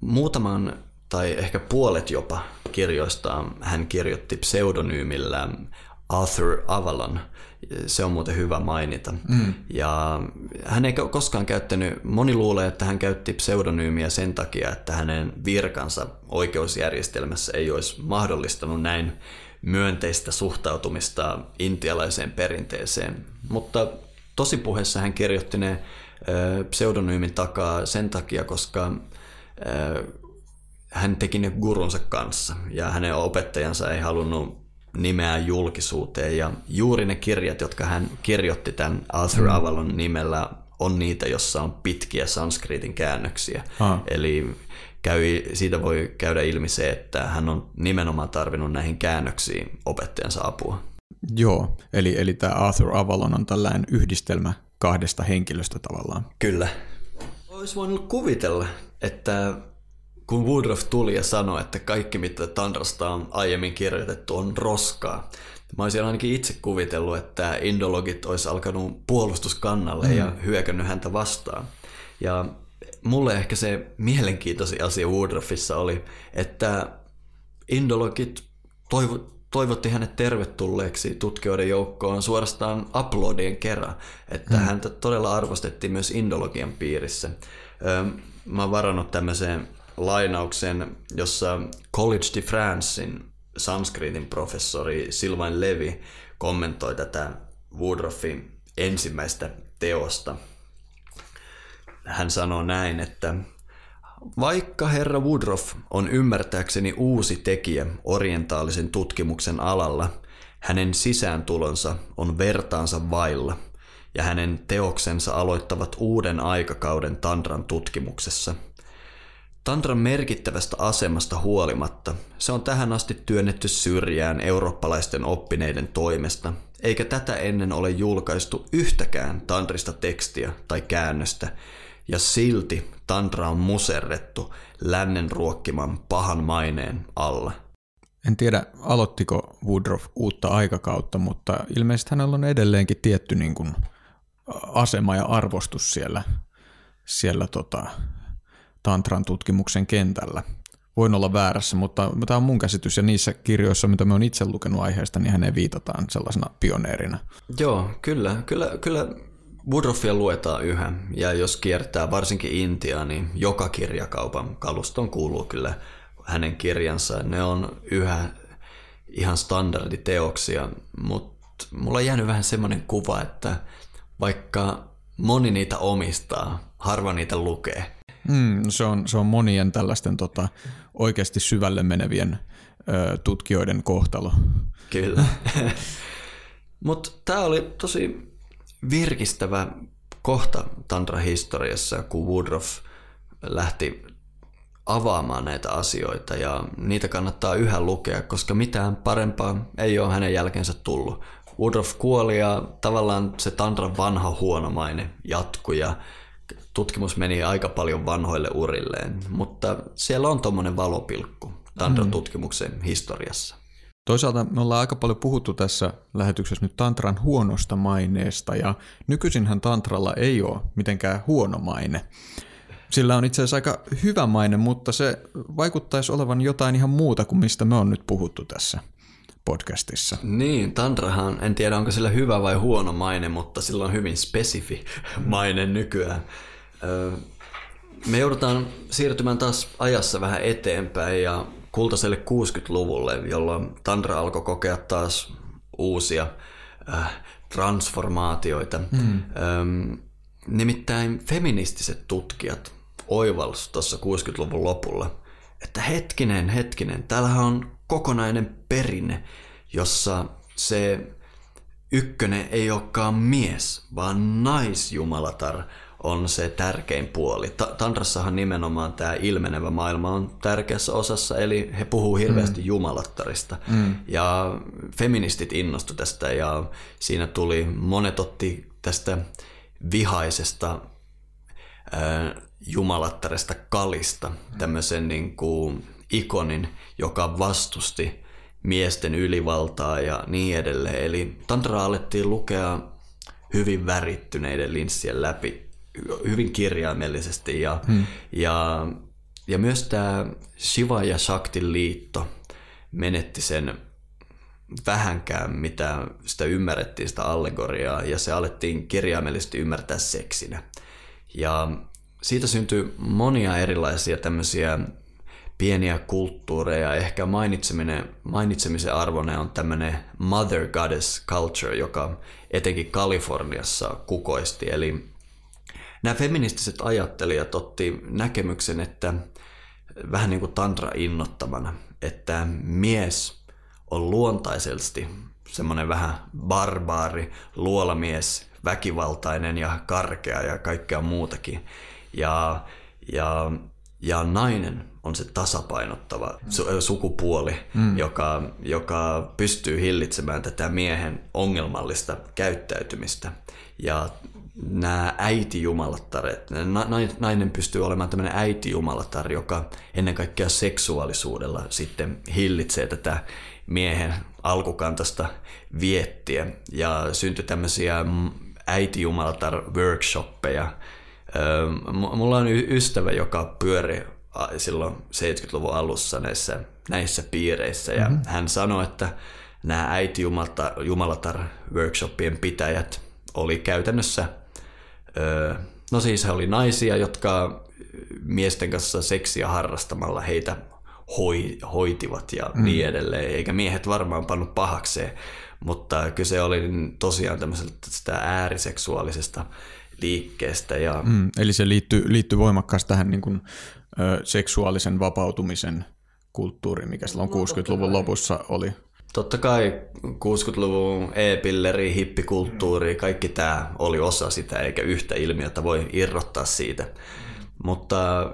muutaman tai ehkä puolet jopa kirjoistaan hän kirjoitti pseudonyymillä Arthur Avalon. Se on muuten hyvä mainita. Mm. Ja hän ei koskaan käyttänyt, moni luulee, että hän käytti pseudonyymiä sen takia, että hänen virkansa oikeusjärjestelmässä ei olisi mahdollistanut näin myönteistä suhtautumista intialaiseen perinteeseen. Mutta tosipuheessa hän kirjoitti ne pseudonyymin takaa sen takia, koska hän teki ne gurunsa kanssa ja hänen opettajansa ei halunnut nimeä julkisuuteen ja juuri ne kirjat, jotka hän kirjoitti tämän Arthur mm. Avalon nimellä, on niitä, jossa on pitkiä sanskritin käännöksiä. Ah. Eli käy, siitä voi käydä ilmi se, että hän on nimenomaan tarvinnut näihin käännöksiin opettajansa apua. Joo, eli, eli tämä Arthur Avalon on tällainen yhdistelmä kahdesta henkilöstä tavallaan. Kyllä. Olisi voinut kuvitella, että kun Woodruff tuli ja sanoi, että kaikki mitä Tandrasta on aiemmin kirjoitettu on roskaa, mä olisin ainakin itse kuvitellut, että indologit olisi alkanut puolustuskannalle mm. ja hyökännyt häntä vastaan. Ja mulle ehkä se mielenkiintoisin asia Woodruffissa oli, että indologit toivo, toivotti hänet tervetulleeksi tutkijoiden joukkoon suorastaan uploadien kerran, että hmm. häntä todella arvostettiin myös indologian piirissä. Mä oon varannut tämmöisen lainauksen, jossa College de Francein sanskritin professori Sylvain Levy kommentoi tätä Woodruffin ensimmäistä teosta. Hän sanoo näin, että vaikka herra Woodruff on ymmärtääkseni uusi tekijä orientaalisen tutkimuksen alalla, hänen sisääntulonsa on vertaansa vailla, ja hänen teoksensa aloittavat uuden aikakauden Tantran tutkimuksessa. Tantran merkittävästä asemasta huolimatta se on tähän asti työnnetty syrjään eurooppalaisten oppineiden toimesta, eikä tätä ennen ole julkaistu yhtäkään tantrista tekstiä tai käännöstä, ja silti tantra on muserrettu lännen ruokkiman pahan maineen alla. En tiedä, aloittiko Woodruff uutta aikakautta, mutta ilmeisesti hänellä on edelleenkin tietty niin kuin asema ja arvostus siellä, siellä tota, tantran tutkimuksen kentällä. Voin olla väärässä, mutta tämä on mun käsitys ja niissä kirjoissa, mitä me on itse lukenut aiheesta, niin häneen viitataan sellaisena pioneerina. Joo, kyllä. Kyllä, kyllä Woodruffia luetaan yhä, ja jos kiertää varsinkin Intiaa, niin joka kirjakaupan kaluston kuuluu kyllä hänen kirjansa. Ne on yhä ihan standarditeoksia, mutta mulla on jäänyt vähän semmoinen kuva, että vaikka moni niitä omistaa, harva niitä lukee. Mm, se, on, se on monien tällaisten tota, oikeasti syvälle menevien ö, tutkijoiden kohtalo. Kyllä. Mutta tämä oli tosi virkistävä kohta Tantra-historiassa, kun Woodruff lähti avaamaan näitä asioita ja niitä kannattaa yhä lukea, koska mitään parempaa ei ole hänen jälkeensä tullut. Woodruff kuoli ja tavallaan se Tantran vanha huonomainen jatkui ja tutkimus meni aika paljon vanhoille urilleen, mutta siellä on tuommoinen valopilkku Tantran mm. tutkimuksen historiassa. Toisaalta me ollaan aika paljon puhuttu tässä lähetyksessä nyt tantran huonosta maineesta ja nykyisinhän tantralla ei ole mitenkään huono maine. Sillä on itse asiassa aika hyvä maine, mutta se vaikuttaisi olevan jotain ihan muuta kuin mistä me on nyt puhuttu tässä podcastissa. Niin, tantrahan, en tiedä onko sillä hyvä vai huono maine, mutta sillä on hyvin spesifi maine nykyään. Me joudutaan siirtymään taas ajassa vähän eteenpäin ja kultaiselle 60-luvulle, jolloin Tantra alkoi kokea taas uusia äh, transformaatioita. Mm. Ähm, nimittäin feministiset tutkijat oivals tuossa 60-luvun lopulla, että hetkinen, hetkinen, täällähän on kokonainen perinne, jossa se ykkönen ei olekaan mies, vaan naisjumalatar – on se tärkein puoli. Tantrassahan nimenomaan tämä ilmenevä maailma on tärkeässä osassa, eli he puhuu hirveästi mm. jumalattarista. Mm. Ja feministit innostu tästä ja siinä tuli, monet otti tästä vihaisesta äh, jumalattaresta kalista tämmöisen niin kuin ikonin, joka vastusti miesten ylivaltaa ja niin edelleen. Eli tantraa alettiin lukea hyvin värittyneiden linssien läpi hyvin kirjaimellisesti ja, hmm. ja, ja myös tämä Shiva ja Shakti liitto menetti sen vähänkään, mitä sitä ymmärrettiin, sitä allegoriaa, ja se alettiin kirjaimellisesti ymmärtää seksinä. Ja siitä syntyi monia erilaisia tämmöisiä pieniä kulttuureja. Ehkä mainitseminen, mainitsemisen arvoinen on tämmöinen Mother Goddess Culture, joka etenkin Kaliforniassa kukoisti. Eli nämä feministiset ajattelijat otti näkemyksen, että vähän niin kuin tantra innottavana, että mies on luontaisesti semmoinen vähän barbaari, luolamies, väkivaltainen ja karkea ja kaikkea muutakin. Ja, ja, ja nainen on se tasapainottava su- sukupuoli, mm. joka, joka pystyy hillitsemään tätä miehen ongelmallista käyttäytymistä. Ja nämä äitijumalattaret, nainen pystyy olemaan tämmöinen äitijumalatar, joka ennen kaikkea seksuaalisuudella sitten hillitsee tätä miehen alkukantasta viettiä. Ja syntyi tämmöisiä äitijumalatar-workshoppeja. Mulla on ystävä, joka pyöri silloin 70-luvun alussa näissä, näissä piireissä ja mm-hmm. hän sanoi, että nämä äitijumalatar-workshopien pitäjät oli käytännössä No siis he oli naisia, jotka miesten kanssa seksiä harrastamalla heitä hoi, hoitivat ja mm. niin edelleen, eikä miehet varmaan pannut pahakseen, mutta kyse oli tosiaan tämmöisestä ääriseksuaalisesta liikkeestä. Ja... Mm, eli se liittyy, liittyy voimakkaasti tähän niin kuin, ö, seksuaalisen vapautumisen kulttuuriin, mikä silloin 60-luvun lopussa oli. Totta kai 60-luvun e-pilleri, hippikulttuuri, kaikki tämä oli osa sitä, eikä yhtä ilmiötä voi irrottaa siitä. Mutta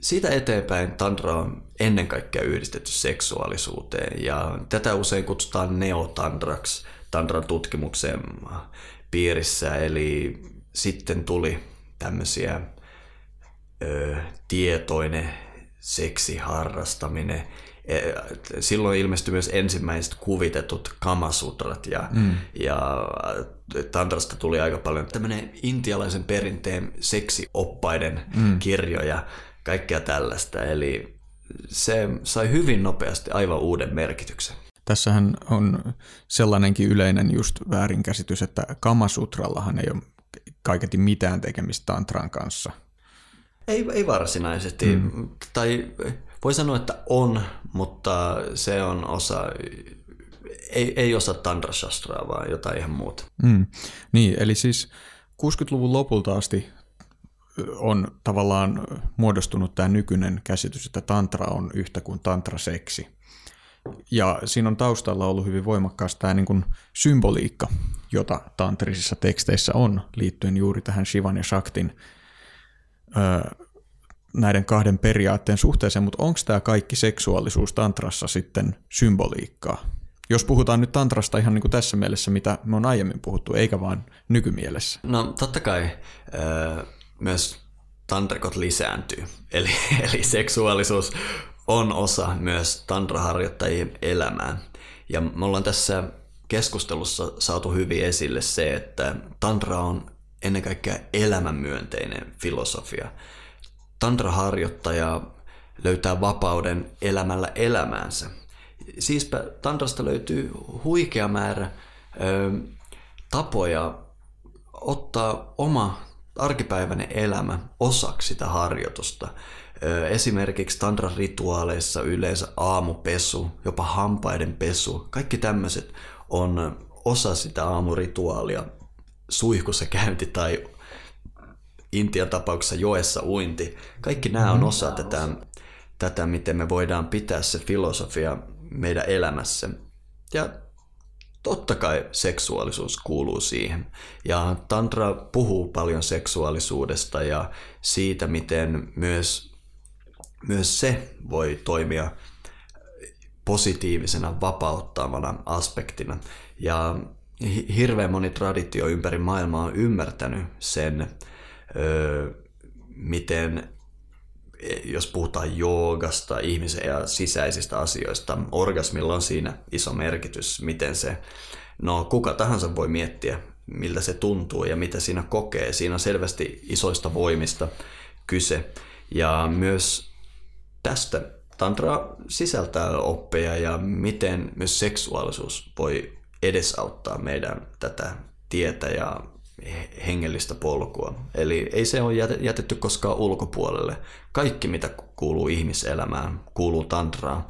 siitä eteenpäin tantra on ennen kaikkea yhdistetty seksuaalisuuteen ja tätä usein kutsutaan neotandraksi tantran tutkimuksen piirissä. Eli sitten tuli tämmöisiä ö, tietoinen seksiharrastaminen, silloin ilmestyi myös ensimmäiset kuvitetut kamasutrat ja, mm. ja Tantrasta tuli aika paljon tämmöinen intialaisen perinteen seksioppaiden mm. kirjoja, kaikkea tällaista. Eli se sai hyvin nopeasti aivan uuden merkityksen. Tässähän on sellainenkin yleinen just väärinkäsitys, että Kamasutrallahan ei ole kaiketi mitään tekemistä tantran kanssa. Ei, ei varsinaisesti. Mm. Tai voi sanoa, että on, mutta se on osa, ei, ei osa Tantra Shastraa, vaan jotain ihan muuta. Mm. Niin, eli siis 60-luvun lopulta asti on tavallaan muodostunut tämä nykyinen käsitys, että tantra on yhtä kuin tantraseksi. Ja siinä on taustalla ollut hyvin voimakkaasti tämä niin kuin symboliikka, jota tantrisissa teksteissä on, liittyen juuri tähän Shivan ja Shaktin näiden kahden periaatteen suhteeseen, mutta onko tämä kaikki seksuaalisuus tantrassa sitten symboliikkaa? Jos puhutaan nyt tantrasta ihan niin kuin tässä mielessä, mitä me on aiemmin puhuttu, eikä vaan nykymielessä. No totta kai myös tantrikot lisääntyy, eli, eli seksuaalisuus on osa myös tantraharjoittajien elämää. Ja me ollaan tässä keskustelussa saatu hyvin esille se, että tantra on ennen kaikkea elämänmyönteinen filosofia tantraharjoittaja löytää vapauden elämällä elämäänsä. Siispä tantrasta löytyy huikea määrä ö, tapoja ottaa oma arkipäiväinen elämä osaksi sitä harjoitusta. Esimerkiksi tantran rituaaleissa yleensä aamupesu, jopa hampaiden pesu, kaikki tämmöiset on osa sitä aamurituaalia, suihkussa käynti tai Intian tapauksessa joessa uinti. Kaikki nämä on osa tätä, tätä, miten me voidaan pitää se filosofia meidän elämässä. Ja totta kai seksuaalisuus kuuluu siihen. Ja Tantra puhuu paljon seksuaalisuudesta ja siitä, miten myös, myös se voi toimia positiivisena, vapauttavana aspektina. Ja hirveän moni traditio ympäri maailmaa on ymmärtänyt sen, miten jos puhutaan joogasta, ihmisen ja sisäisistä asioista, orgasmilla on siinä iso merkitys, miten se, no kuka tahansa voi miettiä, miltä se tuntuu ja mitä siinä kokee. Siinä on selvästi isoista voimista kyse. Ja myös tästä tantra sisältää oppeja ja miten myös seksuaalisuus voi edesauttaa meidän tätä tietä ja hengellistä polkua. Eli ei se ole jätetty koskaan ulkopuolelle. Kaikki, mitä kuuluu ihmiselämään, kuuluu tantraan.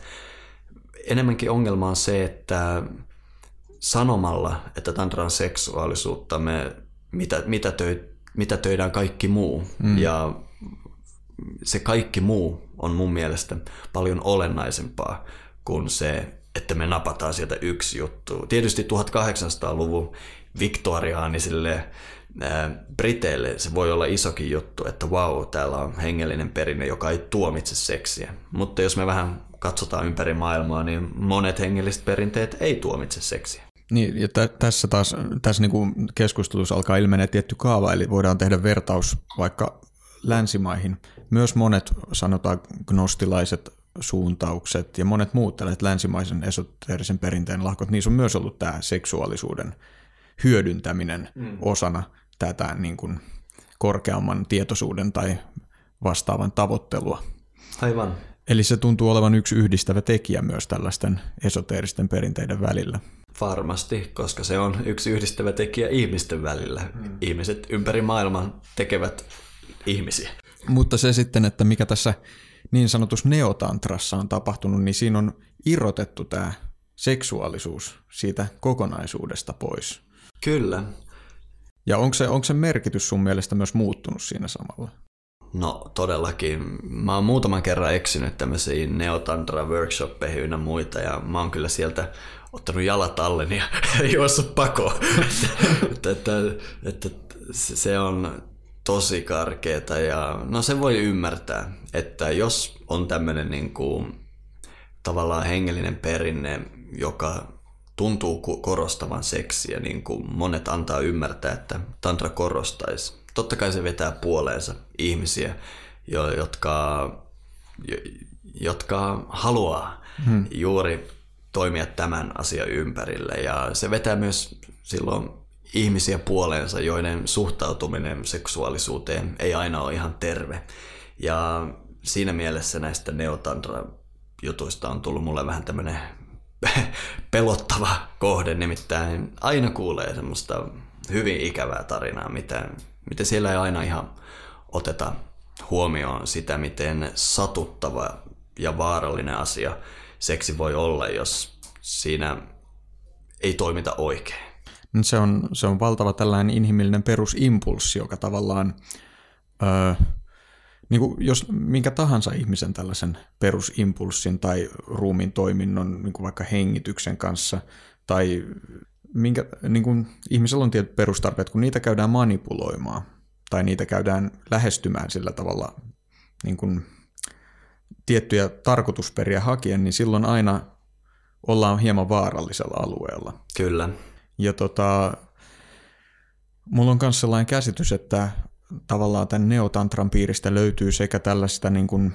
Enemmänkin ongelma on se, että sanomalla, että tantra on seksuaalisuutta, me mitä, mitä, töi, mitä töidään kaikki muu. Mm. Ja se kaikki muu on mun mielestä paljon olennaisempaa kuin se, että me napataan sieltä yksi juttu. Tietysti 1800-luvun viktoriaanisille Briteille se voi olla isokin juttu, että wow, täällä on hengellinen perinne, joka ei tuomitse seksiä. Mutta jos me vähän katsotaan ympäri maailmaa, niin monet hengelliset perinteet ei tuomitse seksiä. Niin, ja t- tässä taas tässä niinku keskustelussa alkaa ilmenee tietty kaava, eli voidaan tehdä vertaus vaikka länsimaihin. Myös monet, sanotaan gnostilaiset suuntaukset ja monet muut tällaiset länsimaisen esoteerisen perinteen lahkot, niissä on myös ollut tämä seksuaalisuuden hyödyntäminen mm. osana tätä niin kuin korkeamman tietoisuuden tai vastaavan tavoittelua. Aivan. Eli se tuntuu olevan yksi yhdistävä tekijä myös tällaisten esoteeristen perinteiden välillä. Varmasti, koska se on yksi yhdistävä tekijä ihmisten välillä. Mm. Ihmiset ympäri maailman tekevät ihmisiä. Mutta se sitten, että mikä tässä niin sanotussa neotantrassa on tapahtunut, niin siinä on irrotettu tämä seksuaalisuus siitä kokonaisuudesta pois. Kyllä. Ja onko se, onko se merkitys sun mielestä myös muuttunut siinä samalla? No todellakin. Mä oon muutaman kerran eksynyt tämmöisiin neotantra workshoppeihin ynnä muita ja mä oon kyllä sieltä ottanut jalat alle ja juossut pakoon. että, että, että, se on tosi karkeeta ja no se voi ymmärtää, että jos on tämmöinen niin kuin, tavallaan hengellinen perinne, joka tuntuu korostavan seksiä, niin kuin monet antaa ymmärtää, että tantra korostaisi. Totta kai se vetää puoleensa ihmisiä, jotka, jotka haluaa hmm. juuri toimia tämän asian ympärille. Ja se vetää myös silloin ihmisiä puoleensa, joiden suhtautuminen seksuaalisuuteen ei aina ole ihan terve. Ja siinä mielessä näistä neotantra jutuista on tullut mulle vähän tämmöinen pelottava kohde, nimittäin aina kuulee semmoista hyvin ikävää tarinaa, mitä, mitä siellä ei aina ihan oteta huomioon sitä, miten satuttava ja vaarallinen asia seksi voi olla, jos siinä ei toimita oikein. Se on, se on valtava tällainen inhimillinen perusimpulssi, joka tavallaan öö, niin kuin jos minkä tahansa ihmisen tällaisen perusimpulssin tai ruumin toiminnon, niin kuin vaikka hengityksen kanssa, tai minkä, niin kuin ihmisellä on tietyt perustarpeet, kun niitä käydään manipuloimaan, tai niitä käydään lähestymään sillä tavalla niin kuin tiettyjä tarkoitusperiä hakien, niin silloin aina ollaan hieman vaarallisella alueella. Kyllä. Ja tota, mulla on myös sellainen käsitys, että tavallaan tämän neotantran piiristä löytyy sekä tällaista niin kuin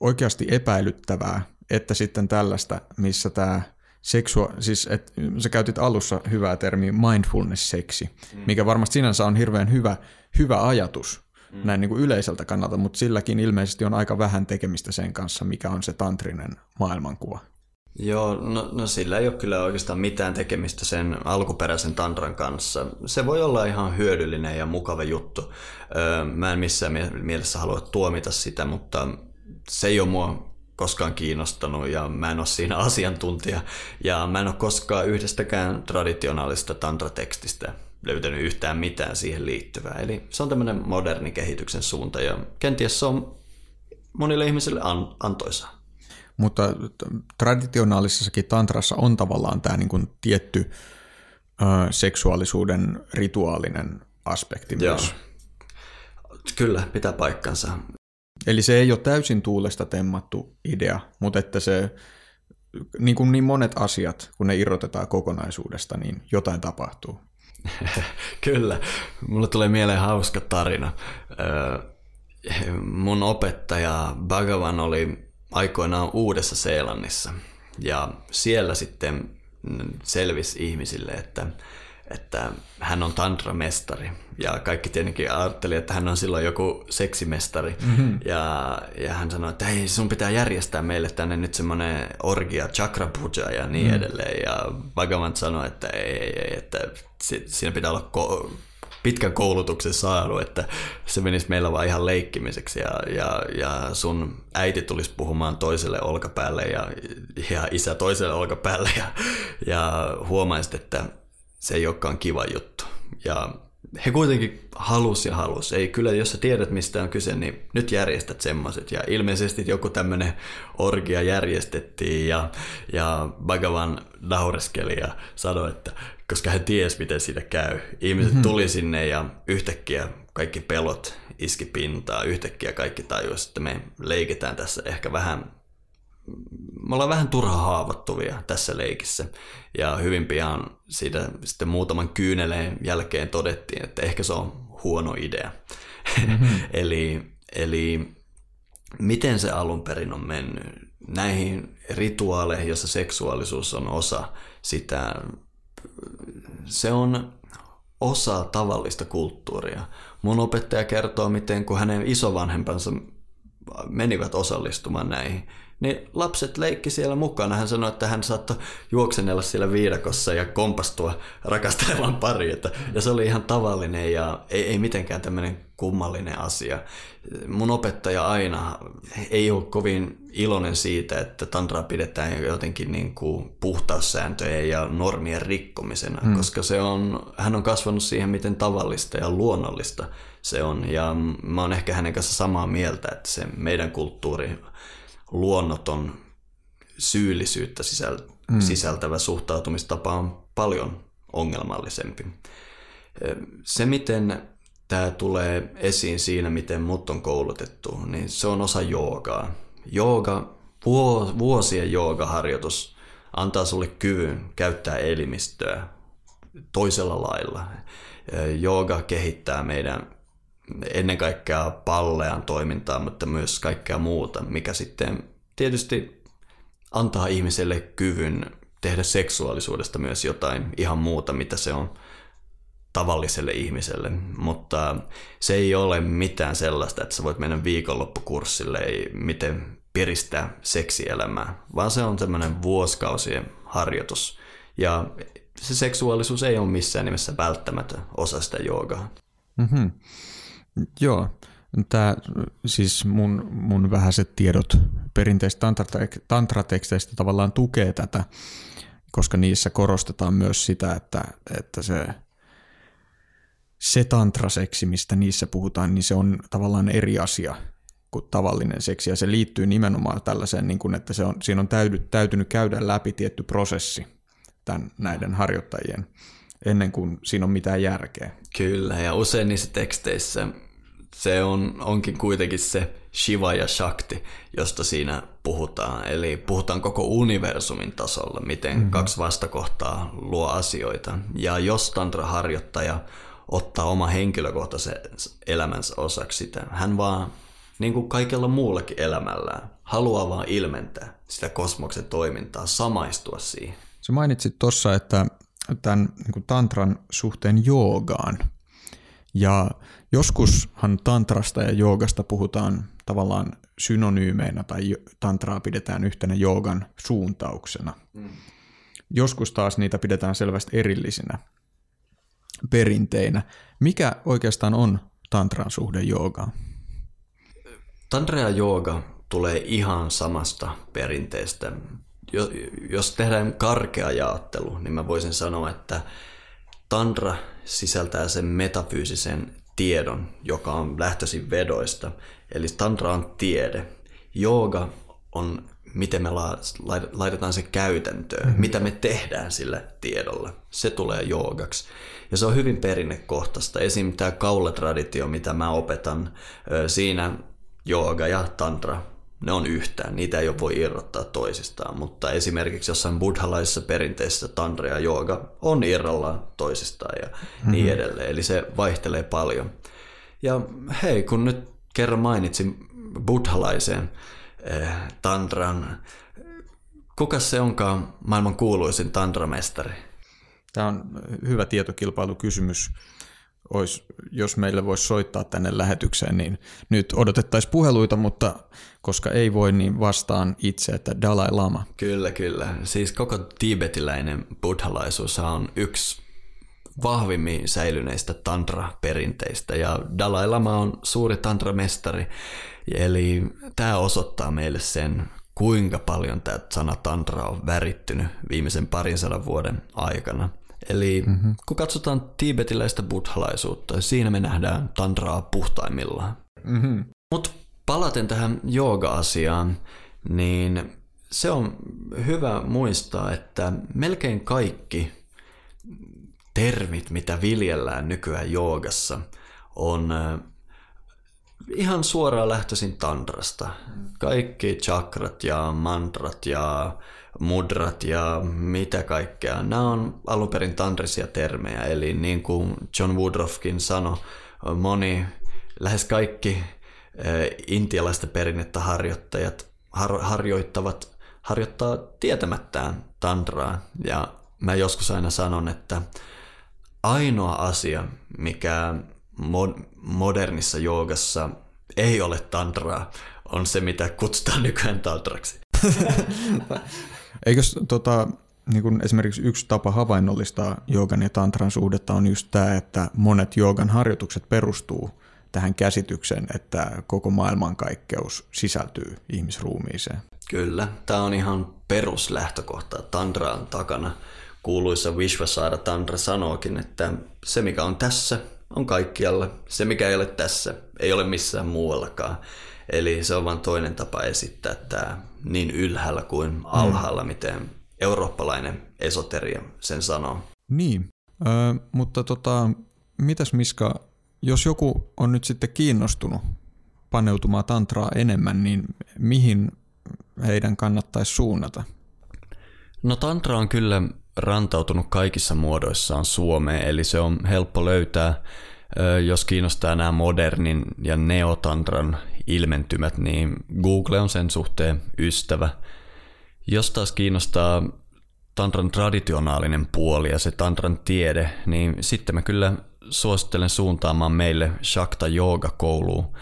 oikeasti epäilyttävää, että sitten tällaista, missä tämä seksua, siis et, sä käytit alussa hyvää termiä mindfulness-seksi, mm. mikä varmasti sinänsä on hirveän hyvä, hyvä ajatus mm. näin niin kuin yleiseltä kannalta, mutta silläkin ilmeisesti on aika vähän tekemistä sen kanssa, mikä on se tantrinen maailmankuva. Joo, no, no sillä ei ole kyllä oikeastaan mitään tekemistä sen alkuperäisen tantran kanssa. Se voi olla ihan hyödyllinen ja mukava juttu. Öö, mä en missään mielessä halua tuomita sitä, mutta se ei ole mua koskaan kiinnostanut ja mä en ole siinä asiantuntija. Ja mä en ole koskaan yhdestäkään traditionaalista tantratekstistä löytänyt yhtään mitään siihen liittyvää. Eli se on tämmöinen moderni kehityksen suunta ja kenties se on monille ihmisille an- antoisaa. Mutta traditionaalisessakin tantrassa on tavallaan tämä niin kuin tietty ö, seksuaalisuuden rituaalinen aspekti Joo. myös. Kyllä, pitää paikkansa. Eli se ei ole täysin tuulesta temmattu idea, mutta että se, niin kuin niin monet asiat, kun ne irrotetaan kokonaisuudesta, niin jotain tapahtuu. Kyllä, mulle tulee mieleen hauska tarina. Mun opettaja Bhagavan oli aikoinaan Uudessa Seelannissa. Ja siellä sitten selvisi ihmisille, että, että hän on tantramestari. Ja kaikki tietenkin ajatteli, että hän on silloin joku seksimestari. Mm-hmm. Ja, ja hän sanoi, että hei, sun pitää järjestää meille tänne nyt semmoinen orgia, chakra puja ja niin mm. edelleen. Ja Bhagavan sanoi, että ei, ei, ei että siinä pitää olla ko- pitkän koulutuksen saanut, että se menisi meillä vaan ihan leikkimiseksi ja, ja, ja sun äiti tulisi puhumaan toiselle olkapäälle ja, ja isä toiselle olkapäälle ja, ja huomaisit, että se ei olekaan kiva juttu. Ja he kuitenkin halus ja halus. Ei kyllä, jos sä tiedät mistä on kyse, niin nyt järjestät semmoiset. Ja ilmeisesti joku tämmöinen orgia järjestettiin ja, ja Bhagavan naureskeli ja sanoi, että koska hän tiesi miten siitä käy. Ihmiset mm-hmm. tuli sinne ja yhtäkkiä kaikki pelot iski pintaa. Yhtäkkiä kaikki tajusivat, että me leikitään tässä ehkä vähän me ollaan vähän turha haavoittuvia tässä leikissä. Ja hyvin pian siitä sitten muutaman kyyneleen jälkeen todettiin, että ehkä se on huono idea. Mm-hmm. eli, eli miten se alun perin on mennyt? Näihin rituaaleihin, jossa seksuaalisuus on osa sitä, se on osa tavallista kulttuuria. Mun opettaja kertoo, miten kun hänen isovanhempansa menivät osallistumaan näihin, niin lapset leikki siellä mukana. Hän sanoi, että hän saattoi juoksenella siellä viidakossa ja kompastua rakastelevan pari. Että, ja se oli ihan tavallinen ja ei, ei mitenkään tämmöinen kummallinen asia. Mun opettaja aina ei ole kovin iloinen siitä, että tantraa pidetään jotenkin niin kuin puhtaussääntöjen ja normien rikkomisena, hmm. koska se on, hän on kasvanut siihen, miten tavallista ja luonnollista se on. Ja mä oon ehkä hänen kanssa samaa mieltä, että se meidän kulttuuri luonnoton syyllisyyttä mm. sisältävä suhtautumistapa on paljon ongelmallisempi. Se, miten tämä tulee esiin siinä, miten mut on koulutettu, niin se on osa joogaa. Jooga, vuosien joogaharjoitus antaa sulle kyvyn käyttää elimistöä toisella lailla. Jooga kehittää meidän ennen kaikkea pallean toimintaa, mutta myös kaikkea muuta, mikä sitten tietysti antaa ihmiselle kyvyn tehdä seksuaalisuudesta myös jotain ihan muuta, mitä se on tavalliselle ihmiselle, mutta se ei ole mitään sellaista, että sä voit mennä viikonloppukurssille, ei miten piristää seksielämää, vaan se on semmoinen vuosikausien harjoitus. Ja se seksuaalisuus ei ole missään nimessä välttämätön osa sitä joogaa. Mm-hmm. Joo, tämä siis mun, mun vähäiset tiedot perinteistä tantrateksteistä tavallaan tukee tätä, koska niissä korostetaan myös sitä, että, että se, se tantraseksi, mistä niissä puhutaan, niin se on tavallaan eri asia kuin tavallinen seksi, ja se liittyy nimenomaan tällaiseen, niin kuin, että se on, siinä on täytynyt, käydä läpi tietty prosessi tämän, näiden harjoittajien ennen kuin siinä on mitään järkeä. Kyllä, ja usein niissä teksteissä se on, onkin kuitenkin se Shiva ja Shakti, josta siinä puhutaan. Eli puhutaan koko universumin tasolla, miten mm-hmm. kaksi vastakohtaa luo asioita. Ja jos tantra-harjoittaja ottaa oma henkilökohtaisen elämänsä osaksi sitä, hän vaan, niin kuin kaikella muullakin elämällään, haluaa vaan ilmentää sitä kosmoksen toimintaa, samaistua siihen. Sä mainitsit tuossa, että tämän niin tantran suhteen joogaan. Ja joskushan tantrasta ja joogasta puhutaan tavallaan synonyymeinä tai tantraa pidetään yhtenä joogan suuntauksena. Mm. Joskus taas niitä pidetään selvästi erillisinä perinteinä. Mikä oikeastaan on tantran suhde joogaan? Tantra ja jooga tulee ihan samasta perinteestä. Jos tehdään karkea jaottelu, niin mä voisin sanoa, että tantra sisältää sen metafyysisen tiedon, joka on lähtöisin vedoista. Eli tantra on tiede. Jooga on, miten me laitetaan se käytäntöön, mm-hmm. mitä me tehdään sillä tiedolla. Se tulee joogaksi. Ja se on hyvin perinnekohtaista. Esim. tämä kaulatraditio, mitä mä opetan, siinä jooga ja tantra ne on yhtään, niitä ei ole voi irrottaa toisistaan, mutta esimerkiksi jossain buddhalaisessa perinteisessä tantra ja jooga on irrallaan toisistaan ja mm-hmm. niin edelleen, eli se vaihtelee paljon. Ja hei, kun nyt kerran mainitsin buddhalaisen eh, tantran, kuka se onkaan maailman kuuluisin tantramestari? Tämä on hyvä tietokilpailukysymys. Ois, jos meille voisi soittaa tänne lähetykseen, niin nyt odotettaisiin puheluita, mutta koska ei voi, niin vastaan itse, että Dalai Lama. Kyllä, kyllä. Siis koko tibetiläinen buddhalaisuus on yksi vahvimmin säilyneistä tantra-perinteistä ja Dalai Lama on suuri tantra-mestari. Eli tämä osoittaa meille sen, kuinka paljon tämä sana tantra on värittynyt viimeisen parin sadan vuoden aikana. Eli mm-hmm. kun katsotaan tiibetiläistä buddhalaisuutta, siinä me nähdään tantraa puhtaimmillaan. Mm-hmm. Mutta palaten tähän jooga-asiaan, niin se on hyvä muistaa, että melkein kaikki termit, mitä viljellään nykyään joogassa, on ihan suoraan lähtöisin tantrasta. Kaikki chakrat ja mantrat ja mudrat ja mitä kaikkea. Nämä on alun perin tantrisia termejä, eli niin kuin John Woodruffkin sanoi, moni, lähes kaikki intialaista perinnettä harjoittajat har, harjoittavat, harjoittaa tietämättään tantraa. Ja mä joskus aina sanon, että ainoa asia, mikä mod- modernissa joogassa ei ole tantraa, on se, mitä kutsutaan nykyään tantraksi. Eikös tota, niin kun esimerkiksi yksi tapa havainnollistaa joogan ja tantran suhdetta on just tämä, että monet joogan harjoitukset perustuu tähän käsitykseen, että koko maailmankaikkeus sisältyy ihmisruumiiseen. Kyllä, tämä on ihan peruslähtökohta Tantraan takana. Kuuluisa Vishvasara Tantra sanookin, että se mikä on tässä on kaikkialla, se mikä ei ole tässä ei ole missään muuallakaan. Eli se on vain toinen tapa esittää tämä niin ylhäällä kuin mm. alhaalla, mm. miten eurooppalainen esoteria sen sanoo. Niin, ö, mutta tota, mitäs Miska, jos joku on nyt sitten kiinnostunut paneutumaan tantraa enemmän, niin mihin heidän kannattaisi suunnata? No tantra on kyllä rantautunut kaikissa muodoissaan Suomeen, eli se on helppo löytää. Jos kiinnostaa nämä modernin ja neotantran ilmentymät, niin Google on sen suhteen ystävä. Jos taas kiinnostaa tantran traditionaalinen puoli ja se tantran tiede, niin sitten mä kyllä suosittelen suuntaamaan meille Shakta Yoga kouluun.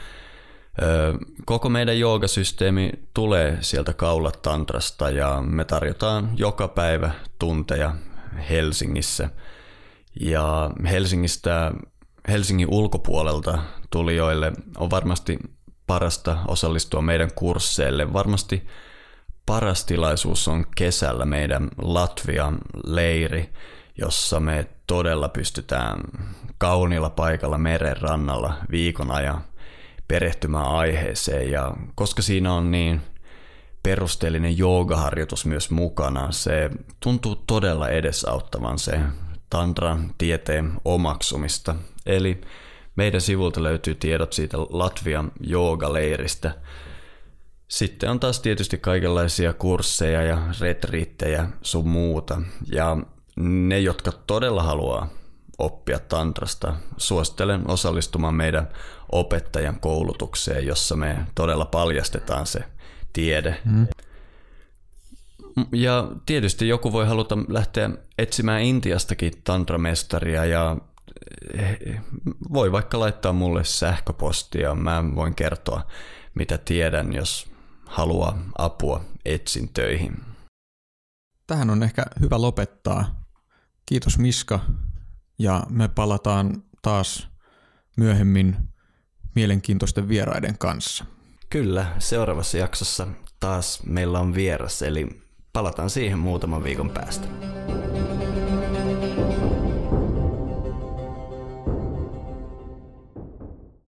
Koko meidän joogasysteemi tulee sieltä kaulat tantrasta ja me tarjotaan joka päivä tunteja Helsingissä. Ja Helsingistä, Helsingin ulkopuolelta tulijoille on varmasti parasta osallistua meidän kursseille. Varmasti paras tilaisuus on kesällä meidän Latvian leiri, jossa me todella pystytään kauniilla paikalla meren rannalla viikon ajan perehtymään aiheeseen. Ja koska siinä on niin perusteellinen joogaharjoitus myös mukana, se tuntuu todella edesauttavan se tantran tieteen omaksumista. Eli meidän sivulta löytyy tiedot siitä Latvian joogaleiristä. Sitten on taas tietysti kaikenlaisia kursseja ja retriittejä sun muuta. Ja ne, jotka todella haluaa oppia tantrasta, suosittelen osallistumaan meidän opettajan koulutukseen, jossa me todella paljastetaan se tiede. Mm. Ja tietysti joku voi haluta lähteä etsimään Intiastakin tantramestaria ja voi vaikka laittaa mulle sähköpostia, mä voin kertoa mitä tiedän, jos haluaa apua etsintöihin. Tähän on ehkä hyvä lopettaa. Kiitos Miska ja me palataan taas myöhemmin mielenkiintoisten vieraiden kanssa. Kyllä, seuraavassa jaksossa taas meillä on vieras, eli Palataan siihen muutaman viikon päästä.